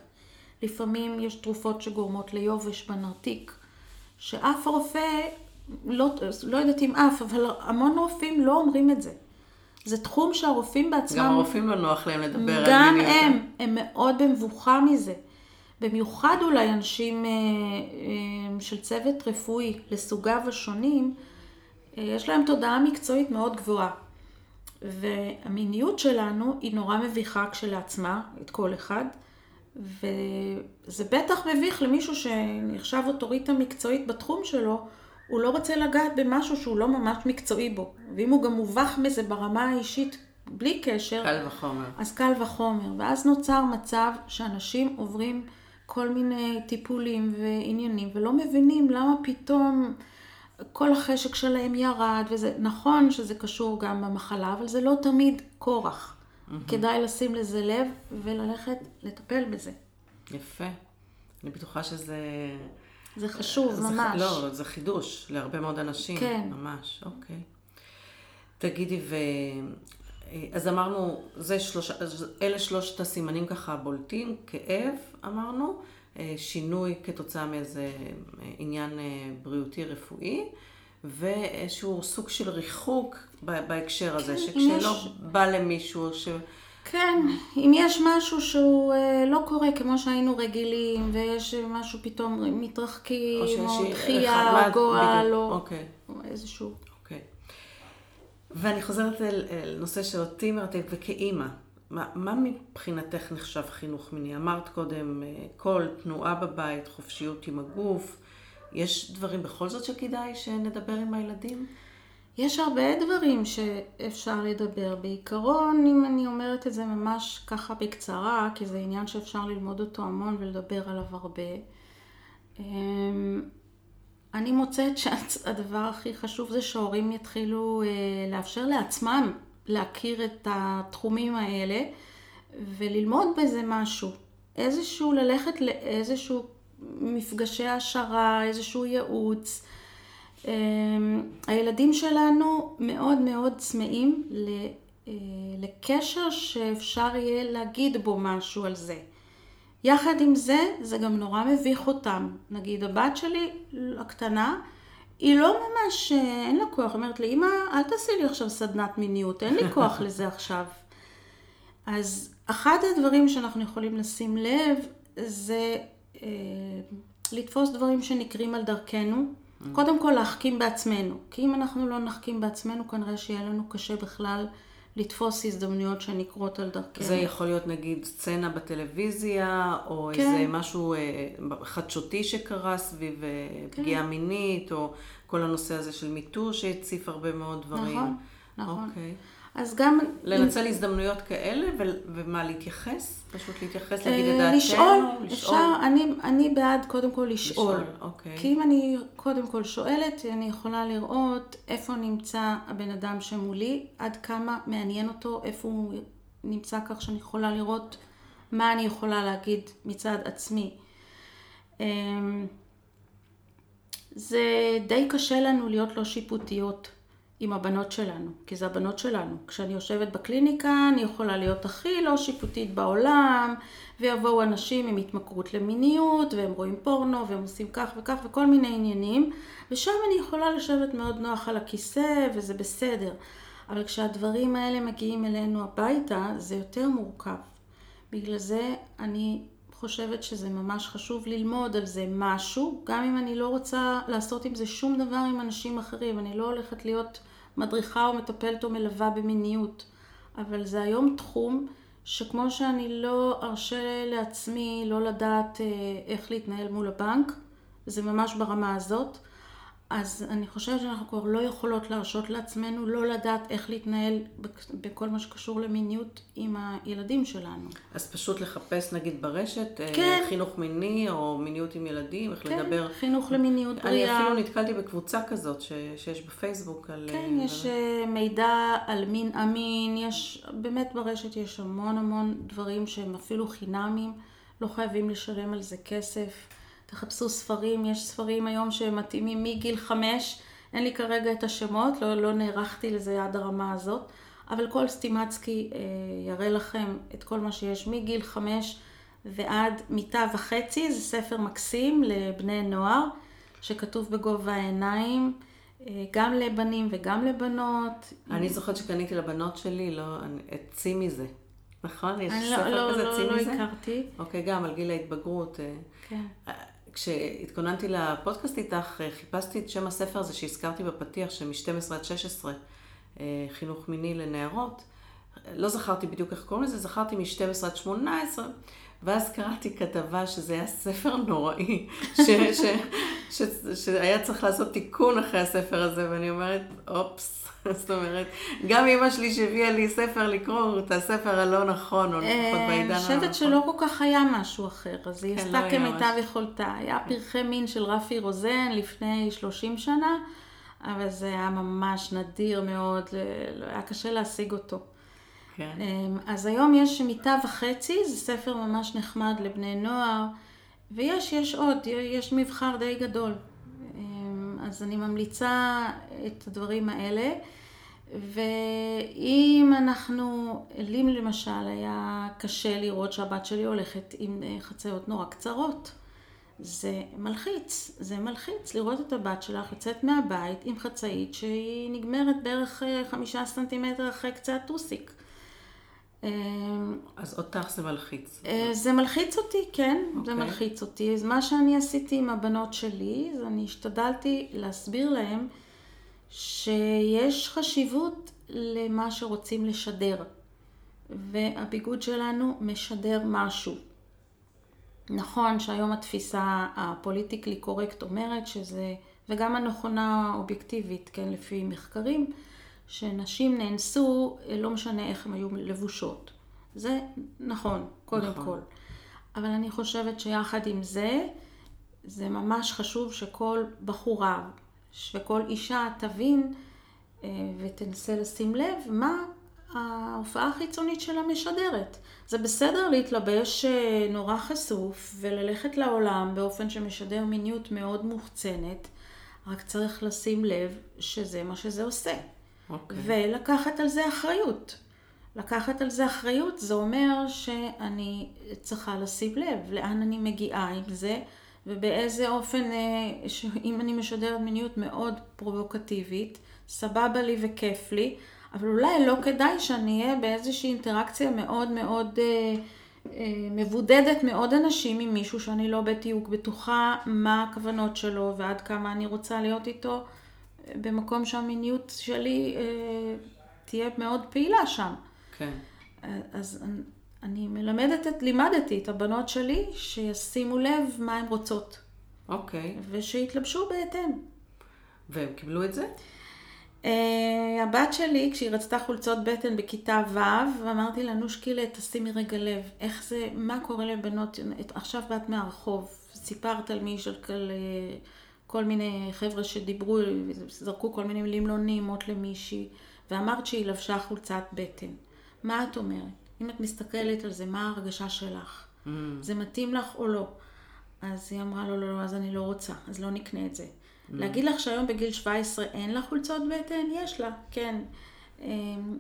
לפעמים יש תרופות שגורמות ליובש בנרתיק, שאף רופא, לא, לא יודעת אם אף, אבל המון רופאים לא אומרים את זה. זה תחום שהרופאים בעצמם... גם הרופאים לא נוח להם לדבר על גם מיניות. הם, הם מאוד במבוכה מזה. במיוחד אולי אנשים אה, אה, של צוות רפואי לסוגיו השונים, אה, יש להם תודעה מקצועית מאוד גבוהה. והמיניות שלנו היא נורא מביכה כשלעצמה, את כל אחד, וזה בטח מביך למישהו שנחשב אוטוריטה מקצועית בתחום שלו, הוא לא רוצה לגעת במשהו שהוא לא ממש מקצועי בו. ואם הוא גם מובך מזה ברמה האישית, בלי קשר, קל וחומר. אז קל וחומר. ואז נוצר מצב שאנשים עוברים כל מיני טיפולים ועניינים, ולא מבינים למה פתאום כל החשק שלהם ירד, וזה נכון שזה קשור גם במחלה, אבל זה לא תמיד כורח. כדאי לשים לזה לב וללכת לטפל בזה. יפה. אני בטוחה שזה... זה חשוב, זה, ממש. לא, זה חידוש להרבה מאוד אנשים. כן. ממש, אוקיי. תגידי, ו... אז אמרנו, זה שלושה, אלה שלושת הסימנים ככה בולטים, כאב, אמרנו, אה, שינוי כתוצאה מאיזה עניין בריאותי רפואי, ואיזשהו סוג של ריחוק בהקשר הזה, כן, שכשלא יש... בא למישהו ש... כן, אם יש משהו שהוא אה, לא קורה כמו שהיינו רגילים, ויש משהו פתאום מתרחקים, או, דחייה, או גועל, או, אוקיי. או איזשהו... אוקיי. ואני חוזרת אל, נושא שאותי מרתק, וכאימא, מה, מה מבחינתך נחשב חינוך מיני? אמרת קודם, אה, קול, תנועה בבית, חופשיות עם הגוף. יש דברים בכל זאת שכדאי שנדבר עם הילדים? יש הרבה דברים שאפשר לדבר. בעיקרון, אם אני אומרת את זה ממש ככה בקצרה, כי זה עניין שאפשר ללמוד אותו המון ולדבר עליו הרבה, אמ, אני מוצאת שהדבר הכי חשוב זה שההורים יתחילו אה, לאפשר לעצמם להכיר את התחומים האלה וללמוד בזה משהו. איזשהו, ללכת לאיזשהו מפגשי העשרה, איזשהו ייעוץ. אמ, הילדים שלנו מאוד מאוד צמאים אה, לקשר שאפשר יהיה להגיד בו משהו על זה. יחד עם זה, זה גם נורא מביך אותם. נגיד, הבת שלי הקטנה, היא לא ממש, אה, אין לה כוח. אומרת לי, אמא, אל תעשי לי עכשיו סדנת מיניות, אין לי כוח לזה עכשיו. אז אחד הדברים שאנחנו יכולים לשים לב, זה אה, לתפוס דברים שנקרים על דרכנו. קודם כל להחכים בעצמנו, כי אם אנחנו לא נחכים בעצמנו, כנראה שיהיה לנו קשה בכלל לתפוס הזדמנויות שנקרות על דרכנו. זה יכול להיות נגיד סצנה בטלוויזיה, או כן. איזה משהו אה, חדשותי שקרה סביב אה, כן. פגיעה מינית, או כל הנושא הזה של מיטור שהציף הרבה מאוד דברים. נכון, נכון. אוקיי. אז גם... לנצל אם... הזדמנויות כאלה, ו... ומה, להתייחס? פשוט להתייחס, להגיד את דעתנו? לשאול, אפשר, אני, אני בעד קודם כל לשאול. לשאול, אוקיי. כי אם אני קודם כל שואלת, אני יכולה לראות איפה נמצא הבן אדם שמולי, עד כמה מעניין אותו, איפה הוא נמצא כך שאני יכולה לראות מה אני יכולה להגיד מצד עצמי. אמ, זה די קשה לנו להיות לא שיפוטיות. עם הבנות שלנו, כי זה הבנות שלנו. כשאני יושבת בקליניקה, אני יכולה להיות הכי לא שיפוטית בעולם, ויבואו אנשים עם התמכרות למיניות, והם רואים פורנו, והם עושים כך וכך, וכל מיני עניינים, ושם אני יכולה לשבת מאוד נוח על הכיסא, וזה בסדר. אבל כשהדברים האלה מגיעים אלינו הביתה, זה יותר מורכב. בגלל זה אני חושבת שזה ממש חשוב ללמוד על זה משהו, גם אם אני לא רוצה לעשות עם זה שום דבר עם אנשים אחרים. אני לא הולכת להיות מדריכה או מטפלת או מלווה במיניות. אבל זה היום תחום שכמו שאני לא ארשה לעצמי לא לדעת אה, איך להתנהל מול הבנק, זה ממש ברמה הזאת, אז אני חושבת שאנחנו כבר לא יכולות להרשות לעצמנו לא לדעת איך להתנהל בכל מה שקשור למיניות עם הילדים שלנו. אז פשוט לחפש נגיד ברשת, אה, כן. חינוך מיני או מיניות עם ילדים, איך כן, לדבר. כן, חינוך למיניות בריאה. אני אפילו נתקלתי בקבוצה כזאת ש, שיש בפייסבוק על... כן, על... יש אה, מידע על מין אמין, יש, באמת ברשת יש המון המון דברים שהם אפילו חינמים, לא חייבים לשלם על זה כסף. תחפשו ספרים, יש ספרים היום שמתאימים מגיל חמש, אין לי כרגע את השמות, לא, לא נערכתי לזה עד הרמה הזאת, אבל כל סטימצקי אה, יראה לכם את כל מה שיש מגיל חמש ועד מיטה וחצי, זה ספר מקסים לבני נוער, שכתוב בגובה העיניים. אה, גם לבנים וגם לבנות. אני זוכרת שקניתי לבנות שלי, לא, צי מזה. נכון? יש לא- ספר לא, כזה, לא, צי לא מזה? לא הכרתי. אוקיי, גם על גיל ההתבגרות. אה. כן. כשהתכוננתי לפודקאסט איתך, אה, חיפשתי את שם הספר הזה שהזכרתי בפתיח, שמ-12 עד 16, אה, חינוך מיני לנערות. לא זכרתי בדיוק איך קוראים לזה, זכרתי מ-12 עד 18, ואז קראתי כתבה שזה היה ספר נוראי, ש, ש, ש, שהיה צריך לעשות תיקון אחרי הספר הזה, ואני אומרת, אופס. זאת אומרת, גם אמא שלי שהביאה לי ספר לקרוא את הספר הלא נכון, או לפחות אה, בעידן הנכון. אני חושבת שלא כל כך היה משהו אחר, אז היא כן, עשתה לא כמיטב יכולתה. היה פרחי מין של רפי רוזן לפני 30 שנה, אבל זה היה ממש נדיר מאוד, לא היה קשה להשיג אותו. כן. אמ, אז היום יש מיטה וחצי, זה ספר ממש נחמד לבני נוער, ויש, יש עוד, יש מבחר די גדול. אז אני ממליצה את הדברים האלה. ואם אנחנו, לי למשל היה קשה לראות שהבת שלי הולכת עם אה, חציות נורא קצרות. זה מלחיץ, זה מלחיץ לראות את הבת שלך יוצאת מהבית עם חצאית שהיא נגמרת בערך אה, חמישה סנטימטר אחרי קצה הטוסיק. אז אותך זה מלחיץ. אה, זה מלחיץ אותי, כן, okay. זה אוקיי. מלחיץ אותי. אז מה שאני עשיתי עם הבנות שלי, זה אני השתדלתי להסביר להן שיש חשיבות למה שרוצים לשדר. והביגוד שלנו משדר משהו. נכון שהיום התפיסה הפוליטיקלי קורקט אומרת שזה, וגם הנכונה אובייקטיבית, כן, לפי מחקרים, שנשים נאנסו, לא משנה איך הן היו לבושות. זה נכון, קודם נכון. כל. אבל אני חושבת שיחד עם זה, זה ממש חשוב שכל בחורה וכל אישה תבין אה, ותנסה לשים לב מה ההופעה החיצונית שלה משדרת. זה בסדר להתלבש אה, נורא חשוף וללכת לעולם באופן שמשדר מיניות מאוד מוחצנת, רק צריך לשים לב שזה מה שזה עושה. Okay. אוקיי. ולקחת על זה אחריות. לקחת על זה אחריות זה אומר שאני צריכה לשים לב לאן אני מגיעה עם זה ובאיזה אופן, אה, אם אני משדרת מיניות מאוד פרובוקטיבית, סבבה לי וכיף לי, אבל אולי לא כדאי שאני אהיה באיזושהי אינטראקציה מאוד מאוד אה, אה, מבודדת מאוד אנשים עם מישהו שאני לא בדיוק בטוחה מה הכוונות שלו ועד כמה אני רוצה להיות איתו במקום שהמיניות שלי אה, תהיה מאוד פעילה שם. כן. אה, אז אני, אני מלמדת, את, לימדתי את הבנות שלי שישימו לב מה הן רוצות. אוקיי. ושיתלבשו בהתאם. והם קיבלו את זה? Uh, הבת שלי, כשהיא רצתה חולצות בטן בכיתה ו', אמרתי לה, נושקילה, תשימי רגע לב, איך זה, מה קורה לבנות, עכשיו באת מהרחוב, סיפרת על מי של כל, מיני חבר'ה שדיברו, זרקו כל מיני מילים לא נעימות למישהי, ואמרת שהיא לבשה חולצת בטן. מה את אומרת? אם את מסתכלת על זה, מה ההרגשה שלך? Mm. זה מתאים לך או לא? אז היא אמרה, לא, לא, לא, אז אני לא רוצה, אז לא נקנה את זה. Mm. להגיד לך שהיום בגיל 17 אין לה חולצות בטן? יש לה, כן. אמ,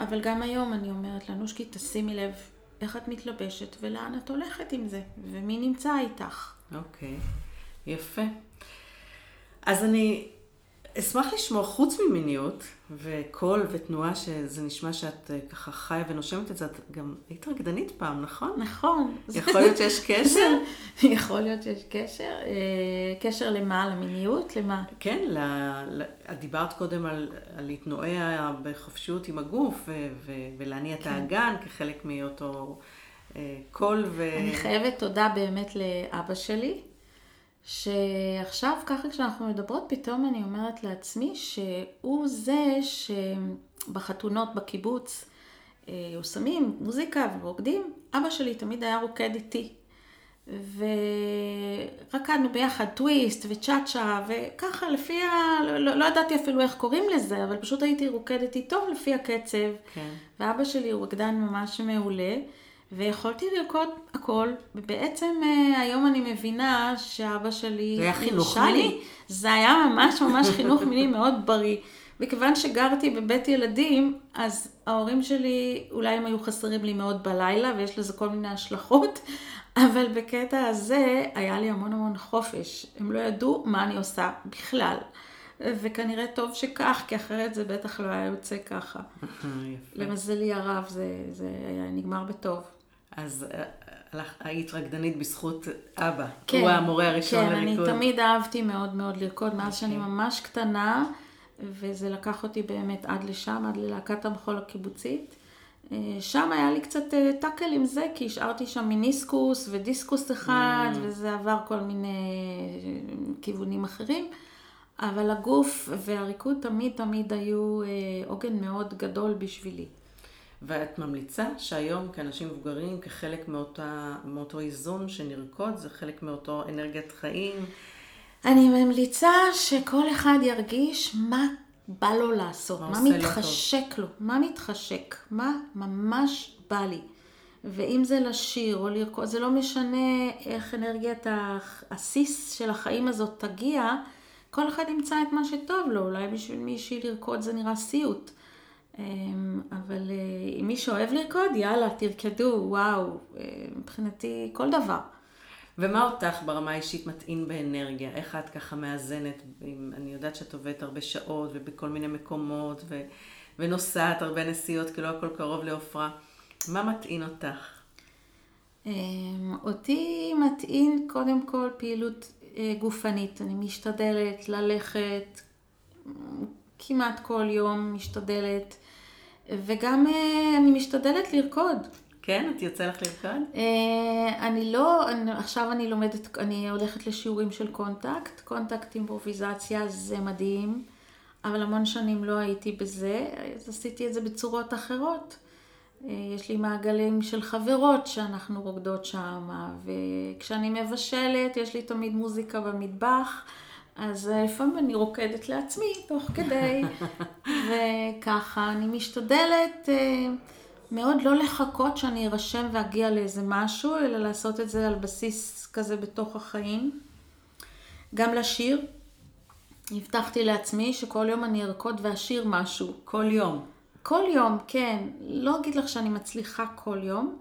אבל גם היום אני אומרת לה, נושקי, תשימי לב איך את מתלבשת ולאן את הולכת עם זה, ומי נמצא איתך. אוקיי, okay. יפה. אז אני אשמח לשמוע, חוץ ממיניות וקול ותנועה, שזה נשמע שאת אה, ככה חיה ונושמת את זה, את גם היית רקדנית פעם, נכון? נכון. יכול להיות שיש קשר? יכול להיות שיש קשר. אה, קשר למה? למיניות? למה? כן, ל... את דיברת קודם על, על להתנועע בחופשיות עם הגוף ו... ו... ולהניע כן. את האגן כחלק מאותו אה, קול ו... אני חייבת תודה באמת לאבא שלי. שעכשיו, ככה כשאנחנו מדברות, פתאום אני אומרת לעצמי שהוא זה שבחתונות בקיבוץ אה, שמים מוזיקה ורוקדים, אבא שלי תמיד היה רוקד איתי. ורקדנו ביחד טוויסט וצ'אצ'ה, וככה לפי ה... לא, לא, לא ידעתי אפילו איך קוראים לזה, אבל פשוט הייתי רוקדת איתו לפי הקצב. כן. ואבא שלי הוא רקדן ממש מעולה. ויכולתי לרקוד הכל, ובעצם אה, היום אני מבינה שאבא שלי... זה היה חינוך מיני? זה היה ממש ממש חינוך מיני מאוד בריא. מכיוון שגרתי בבית ילדים, אז ההורים שלי, אולי הם היו חסרים לי מאוד בלילה, ויש לזה כל מיני השלכות, אבל בקטע הזה היה לי המון המון חופש. הם לא ידעו מה אני עושה בכלל. וכנראה טוב שכך, כי אחרת זה בטח לא היה יוצא ככה. למזלי הרב, זה, זה היה נגמר בטוב. אז אה, היית רקדנית בזכות אבא. כן, הוא המורה הראשון כן, לריקוד. כן, אני תמיד אהבתי מאוד מאוד לרקוד, מאז שאני אוקיי. ממש קטנה, וזה לקח אותי באמת עד לשם, עד ללהקת המחול הקיבוצית. אה, שם היה לי קצת אה, טאקל עם זה, כי השארתי שם מיניסקוס ודיסקוס אחד, mm. וזה עבר כל מיני כיוונים אחרים. אבל הגוף והריקוד תמיד תמיד היו עוגן מאוד גדול בשבילי. ואת ממליצה שהיום כאנשים מבוגרים, כחלק מאותה, מאותו איזון שנרקוד, זה חלק מאותו אנרגיית חיים? אני ממליצה שכל אחד ירגיש מה בא לו לעשות, מה, מה מתחשק לו, מה מתחשק, מה ממש בא לי. ואם זה לשיר או לרקוד, זה לא משנה איך אנרגיית הסיס של החיים הזאת תגיע, כל אחד ימצא את מה שטוב לו, אולי בשביל מישהי לרקוד זה נראה סיוט. אמ, אבל אה, אם מי שאוהב לרקוד, יאללה, תרקדו, וואו, אה, מבחינתי כל דבר. ומה אותך ברמה האישית מטעין באנרגיה? איך את ככה מאזנת? אני יודעת שאת עובדת הרבה שעות ובכל מיני מקומות ו... ונוסעת הרבה נסיעות, כי לא הכל קרוב לעופרה. מה מטעין אותך? אמ, אותי מטעין קודם כל פעילות אה, גופנית. אני משתדלת ללכת כמעט כל יום, משתדלת. וגם אה, אני משתדלת לרקוד. כן? את יוצא לך לרקוד? אה, אני לא, עכשיו אני לומדת, אני הולכת לשיעורים של contact. contact אימפרוביזציה זה מדהים, אבל המון שנים לא הייתי בזה, אז עשיתי את זה בצורות אחרות. אה, יש לי מעגלים של חברות שאנחנו רוקדות שם, וכשאני מבשלת יש לי תמיד מוזיקה במטבח, אז לפעמים אני רוקדת לעצמי תוך כדי, וככה אני משתדלת אה, מאוד לא לחכות שאני ארשם ואגיע לאיזה משהו, אלא לעשות את זה על בסיס כזה בתוך החיים. גם לשיר. הבטחתי לעצמי שכל יום אני ארקוד ואשיר משהו. כל יום. כל יום, כן. לא אגיד לך שאני מצליחה כל יום,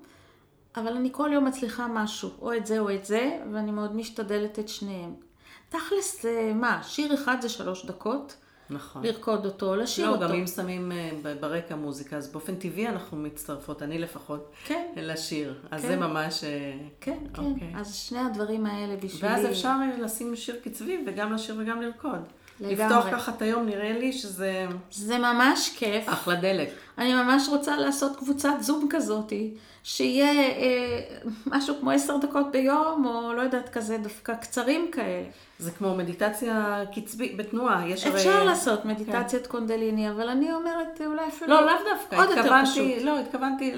אבל אני כל יום מצליחה משהו, או את זה או את זה, ואני מאוד משתדלת את שניהם. תכלס, מה, שיר אחד זה שלוש דקות? נכון. לרקוד אותו, לשיר לא, אותו. לא, גם אם שמים אה, ברקע מוזיקה, אז באופן טבעי אנחנו מצטרפות, אני לפחות, כן. לשיר. אז כן. זה ממש... אה, כן, כן. אוקיי. אז שני הדברים האלה בשבילי... ואז אפשר לשים שיר קצבי וגם לשיר וגם לרקוד. לגמרי. לפתוח ככה את היום, נראה לי שזה... זה ממש כיף. אחלה דלק. אני ממש רוצה לעשות קבוצת זום כזאתי, שיהיה אה, משהו כמו עשר דקות ביום, או לא יודעת, כזה דווקא קצרים כאלה. זה כמו מדיטציה קצבית, בתנועה, יש הרי... אפשר לעשות מדיטציית כן. קונדליני, אבל אני אומרת אולי אפילו... לא, לאו דווקא. עוד יותר פשוט. לא, התכוונתי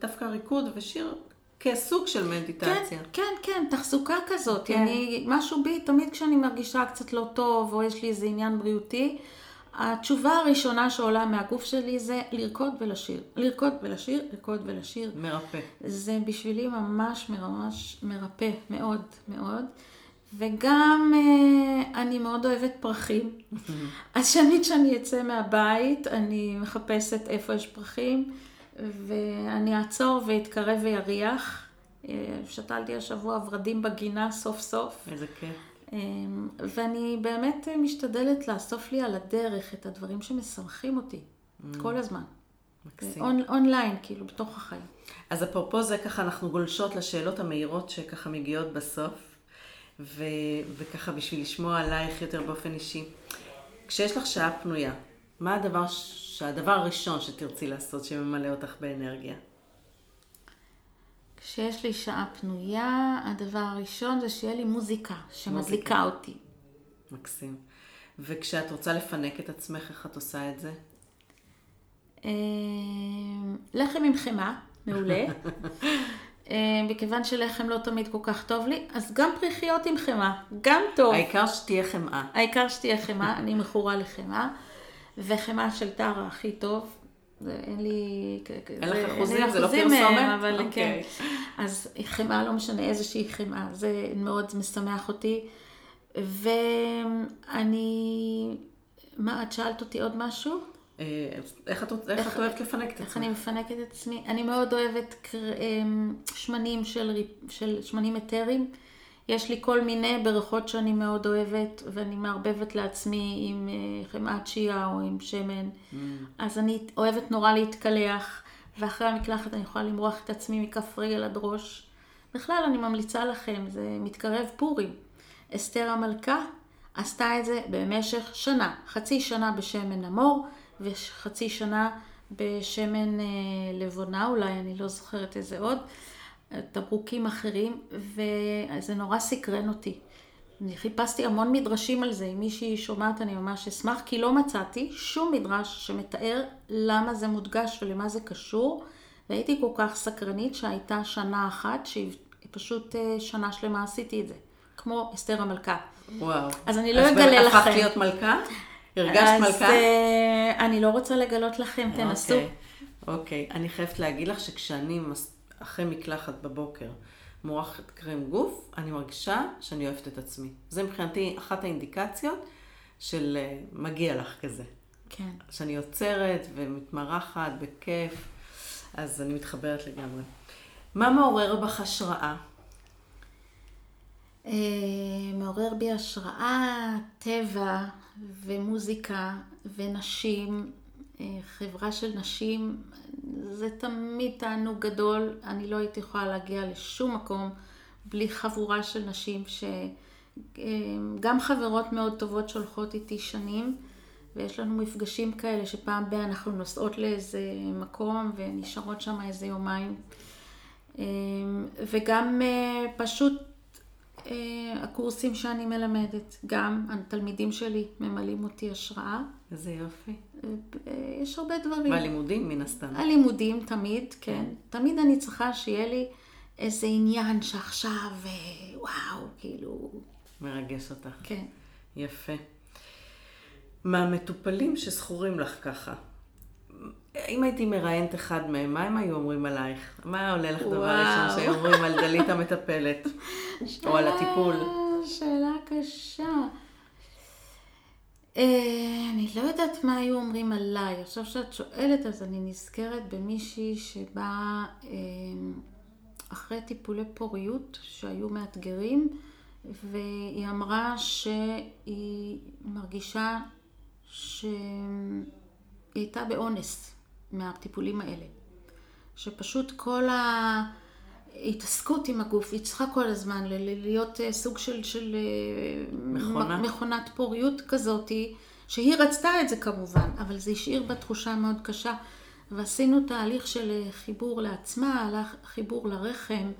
דווקא ריקוד ושיר כסוג של מדיטציה. כן, כן, כן, תחזוקה כזאת. כן. אני, משהו בי, תמיד כשאני מרגישה קצת לא טוב, או יש לי איזה עניין בריאותי, התשובה הראשונה שעולה מהגוף שלי זה לרקוד ולשיר. לרקוד ולשיר, לרקוד ולשיר. מרפא. זה בשבילי ממש ממש מרפא, מאוד מאוד. וגם אה, אני מאוד אוהבת פרחים. אז תמיד כשאני אצא מהבית, אני מחפשת איפה יש פרחים, ואני אעצור ואתקרב ויריח. אה, שתלתי השבוע ורדים בגינה סוף סוף. איזה כיף. אמ, ואני באמת משתדלת לאסוף לי על הדרך את הדברים שמשמחים אותי, mm. כל הזמן. מקסים. און, אונליין, כאילו, בתוך החיים. אז אפרופו זה, ככה אנחנו גולשות לשאלות המהירות שככה מגיעות בסוף, ו, וככה בשביל לשמוע עלייך יותר באופן אישי. כשיש לך שעה פנויה, מה הדבר, הדבר הראשון שתרצי לעשות שממלא אותך באנרגיה? כשיש לי שעה פנויה, הדבר הראשון זה שיהיה לי מוזיקה שמדליקה אותי. מקסים. וכשאת רוצה לפנק את עצמך, איך את עושה את זה? אה, לחם עם חמאה, מעולה. אה, מכיוון שלחם לא תמיד כל כך טוב לי, אז גם פריחיות עם חמאה, גם טוב. העיקר שתהיה חמאה. העיקר שתהיה חמאה, אני מכורה לחמאה, וחמאה של טרה הכי טוב, זה אין לי... אין לך אחוזים? זה לא פרסומת? אבל okay. כן. אוקיי. אז חמאה, לא משנה איזושהי חמאה, זה מאוד משמח אותי. ואני... מה, את שאלת אותי עוד משהו? אה, איך את, איך את אוהבת לפנק את עצמך? איך אני מפנקת את עצמי? אני מאוד אוהבת אמ, שמנים של, של שמנים אתרים. יש לי כל מיני בריכות שאני מאוד אוהבת, ואני מערבבת לעצמי עם אה, חמאת שיעה או עם שמן. Mm. אז אני אוהבת נורא להתקלח, ואחרי המקלחת אני יכולה למרוח את עצמי מכף רגל עד ראש. בכלל, אני ממליצה לכם, זה מתקרב פורים. אסתר המלכה עשתה את זה במשך שנה, חצי שנה בשמן המור, וחצי שנה בשמן אה, לבונה, אולי, אני לא זוכרת איזה עוד. תברוקים אחרים, וזה נורא סקרן אותי. אני חיפשתי המון מדרשים על זה, אם מישהי שומעת אני ממש אשמח, כי לא מצאתי שום מדרש שמתאר למה זה מודגש ולמה זה קשור, והייתי כל כך סקרנית שהייתה שנה אחת, שהיא פשוט אה, שנה שלמה עשיתי את זה, כמו אסתר המלכה. וואו. אז אני לא אגלה לכם. אז הפכת להיות מלכה? הרגשת מלכה? אז uh, אני לא רוצה לגלות לכם, תנסו. אוקיי, אוקיי. אני חייבת להגיד לך שכשאני מס... אחרי מקלחת בבוקר, מורחת קרם גוף, אני מרגישה שאני אוהבת את עצמי. זה מבחינתי אחת האינדיקציות של אה, מגיע לך כזה. כן. שאני עוצרת ומתמרחת בכיף, אז אני מתחברת לגמרי. מה מעורר בך השראה? אה, מעורר בי השראה, טבע ומוזיקה ונשים, חברה של נשים, זה תמיד תענוג גדול. אני לא הייתי יכולה להגיע לשום מקום בלי חבורה של נשים שגם חברות מאוד טובות שהולכות איתי שנים. ויש לנו מפגשים כאלה שפעם ב- אנחנו נוסעות לאיזה מקום ונשארות שם איזה יומיים. אמ, וגם אה, פשוט אה, הקורסים שאני מלמדת, גם התלמידים שלי ממלאים אותי השראה. איזה יופי. אה, יש הרבה דברים. והלימודים מן הסתם. הלימודים תמיד, כן. תמיד אני צריכה שיהיה לי איזה עניין שעכשיו, וואו, כאילו... מרגש אותך. כן. יפה. מהמטופלים שזכורים לך ככה, אם הייתי מראיינת אחד מהם, מה הם היו אומרים עלייך? מה עולה לך דבר ראשון שהיו אומרים על דלית המטפלת? או על הטיפול? שאלה קשה. אה, אני לא יודעת מה היו אומרים עליי. עכשיו שאת שואלת, אז אני נזכרת במישהי שבאה אה, אחרי טיפולי פוריות שהיו מאתגרים, והיא אמרה שהיא מרגישה שהיא הייתה באונס מהטיפולים האלה. שפשוט כל ההתעסקות עם הגוף, היא צריכה כל הזמן להיות אה, סוג של, של אה, מכונה. מכונת פוריות כזאתי, שהיא רצתה את זה כמובן, אבל זה השאיר בה תחושה מאוד קשה. ועשינו תהליך של אה, חיבור לעצמה, חיבור לרחם,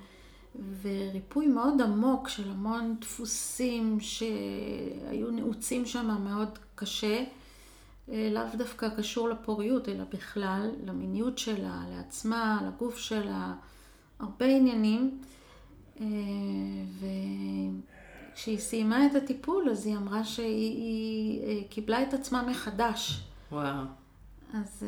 וריפוי מאוד עמוק של המון דפוסים שהיו נעוצים שם מאוד קשה. לאו דווקא קשור לפוריות, אלא בכלל למיניות שלה, לעצמה, לגוף שלה, הרבה עניינים. אה, וכשהיא סיימה את הטיפול, אז היא אמרה שהיא אה, קיבלה את עצמה מחדש. וואו. אז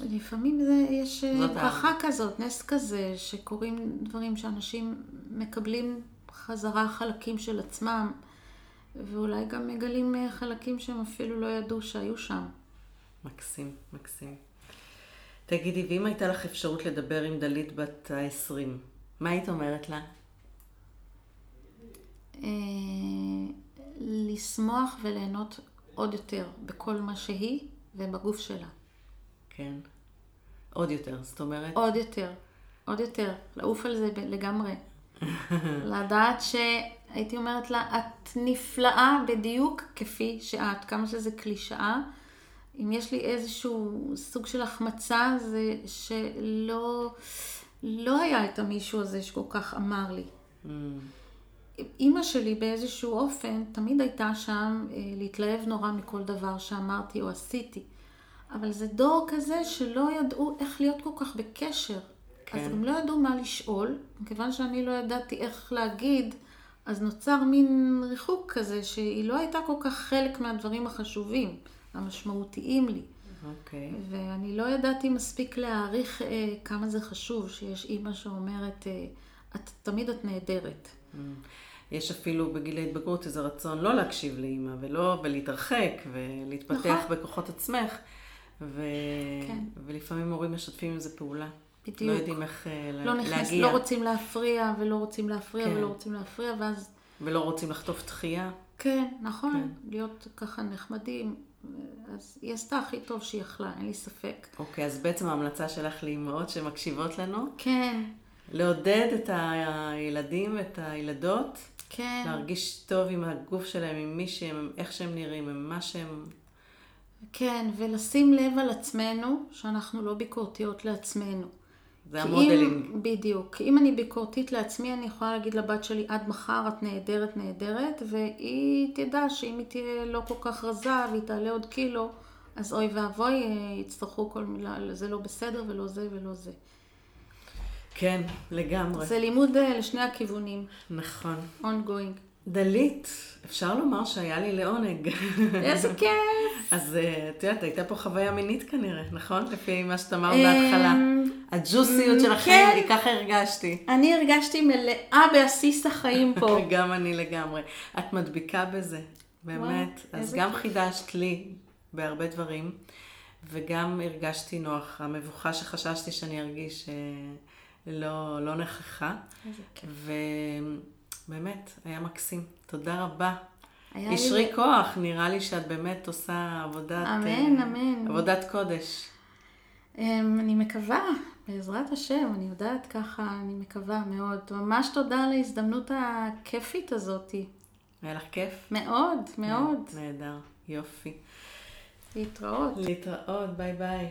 לפעמים זה, יש ברכה כזאת, נס כזה, שקורים דברים שאנשים מקבלים חזרה חלקים של עצמם. ואולי גם מגלים אה, חלקים שהם אפילו לא ידעו שהיו שם. מקסים, מקסים. תגידי, ואם הייתה לך אפשרות לדבר עם דלית בת ה-20, מה היית אומרת לה? אה, לשמוח וליהנות עוד יותר בכל מה שהיא ובגוף שלה. כן. עוד יותר, זאת אומרת? עוד יותר, עוד יותר. לעוף על זה לגמרי. לדעת ש... הייתי אומרת לה, את נפלאה בדיוק כפי שאת, כמה שזה קלישאה. אם יש לי איזשהו סוג של החמצה, זה שלא לא היה את המישהו הזה שכל כך אמר לי. Mm. אימא שלי באיזשהו אופן תמיד הייתה שם אה, להתלהב נורא מכל דבר שאמרתי או עשיתי. אבל זה דור כזה שלא ידעו איך להיות כל כך בקשר. כן. אז הם לא ידעו מה לשאול, מכיוון שאני לא ידעתי איך להגיד. אז נוצר מין ריחוק כזה, שהיא לא הייתה כל כך חלק מהדברים החשובים, המשמעותיים לי. אוקיי. Okay. ואני לא ידעתי מספיק להעריך אה, כמה זה חשוב שיש אימא שאומרת, אה, את, תמיד את נהדרת. Mm. יש אפילו בגיל ההתבגרות איזה רצון לא להקשיב לאימא, ולא, ולהתרחק, ולהתפתח נכון. בכוחות עצמך. ו... כן. ולפעמים הורים משתפים עם זה פעולה. בדיוק. לא יודעים איך אה, לא נכנס, להגיע. לא רוצים להפריע, ולא רוצים להפריע, כן. ולא רוצים להפריע, ואז... ולא רוצים לחטוף דחייה. כן, נכון. כן. להיות ככה נחמדים. אז היא עשתה הכי טוב שהיא יכלה, אין לי ספק. אוקיי, אז בעצם ההמלצה שלך לאימהות שמקשיבות לנו? כן. לעודד את הילדים ואת הילדות. כן. להרגיש טוב עם הגוף שלהם, עם מי שהם, איך שהם נראים, עם מה שהם... כן, ולשים לב על עצמנו, שאנחנו לא ביקורתיות לעצמנו. זה המודלינג. בדיוק. אם אני ביקורתית לעצמי, אני יכולה להגיד לבת שלי, עד מחר את נהדרת, נהדרת, והיא תדע שאם היא תהיה לא כל כך רזה והיא תעלה עוד קילו, אז אוי ואבוי, יצטרכו כל מילה, זה לא בסדר ולא זה ולא זה. כן, לגמרי. זה לימוד אה, לשני הכיוונים. נכון. ongoing. דלית, אפשר לומר שהיה לי לעונג. איזה כיף. אז אה, את יודעת, הייתה פה חוויה מינית כנראה, נכון? לפי מה שאת אמרת בהתחלה. אמ, הג'וסיות של החיים, כן. ככה הרגשתי. אני הרגשתי מלאה בעסיס החיים פה. גם אני לגמרי. את מדביקה בזה, באמת. אז גם חידשת לי בהרבה דברים, וגם הרגשתי נוח. המבוכה שחששתי שאני ארגיש אה, לא, לא נכחה. איזה כיף. באמת, היה מקסים. תודה רבה. ישרי לי- כוח, נראה לי שאת באמת עושה עבודת... אמן, אה, אמן. עבודת קודש. אמ, אני מקווה, בעזרת השם, אני יודעת ככה, אני מקווה מאוד. ממש תודה על ההזדמנות הכיפית הזאתי. היה לך כיף? מאוד, מאוד. נהדר, יופי. להתראות. להתראות, ביי ביי.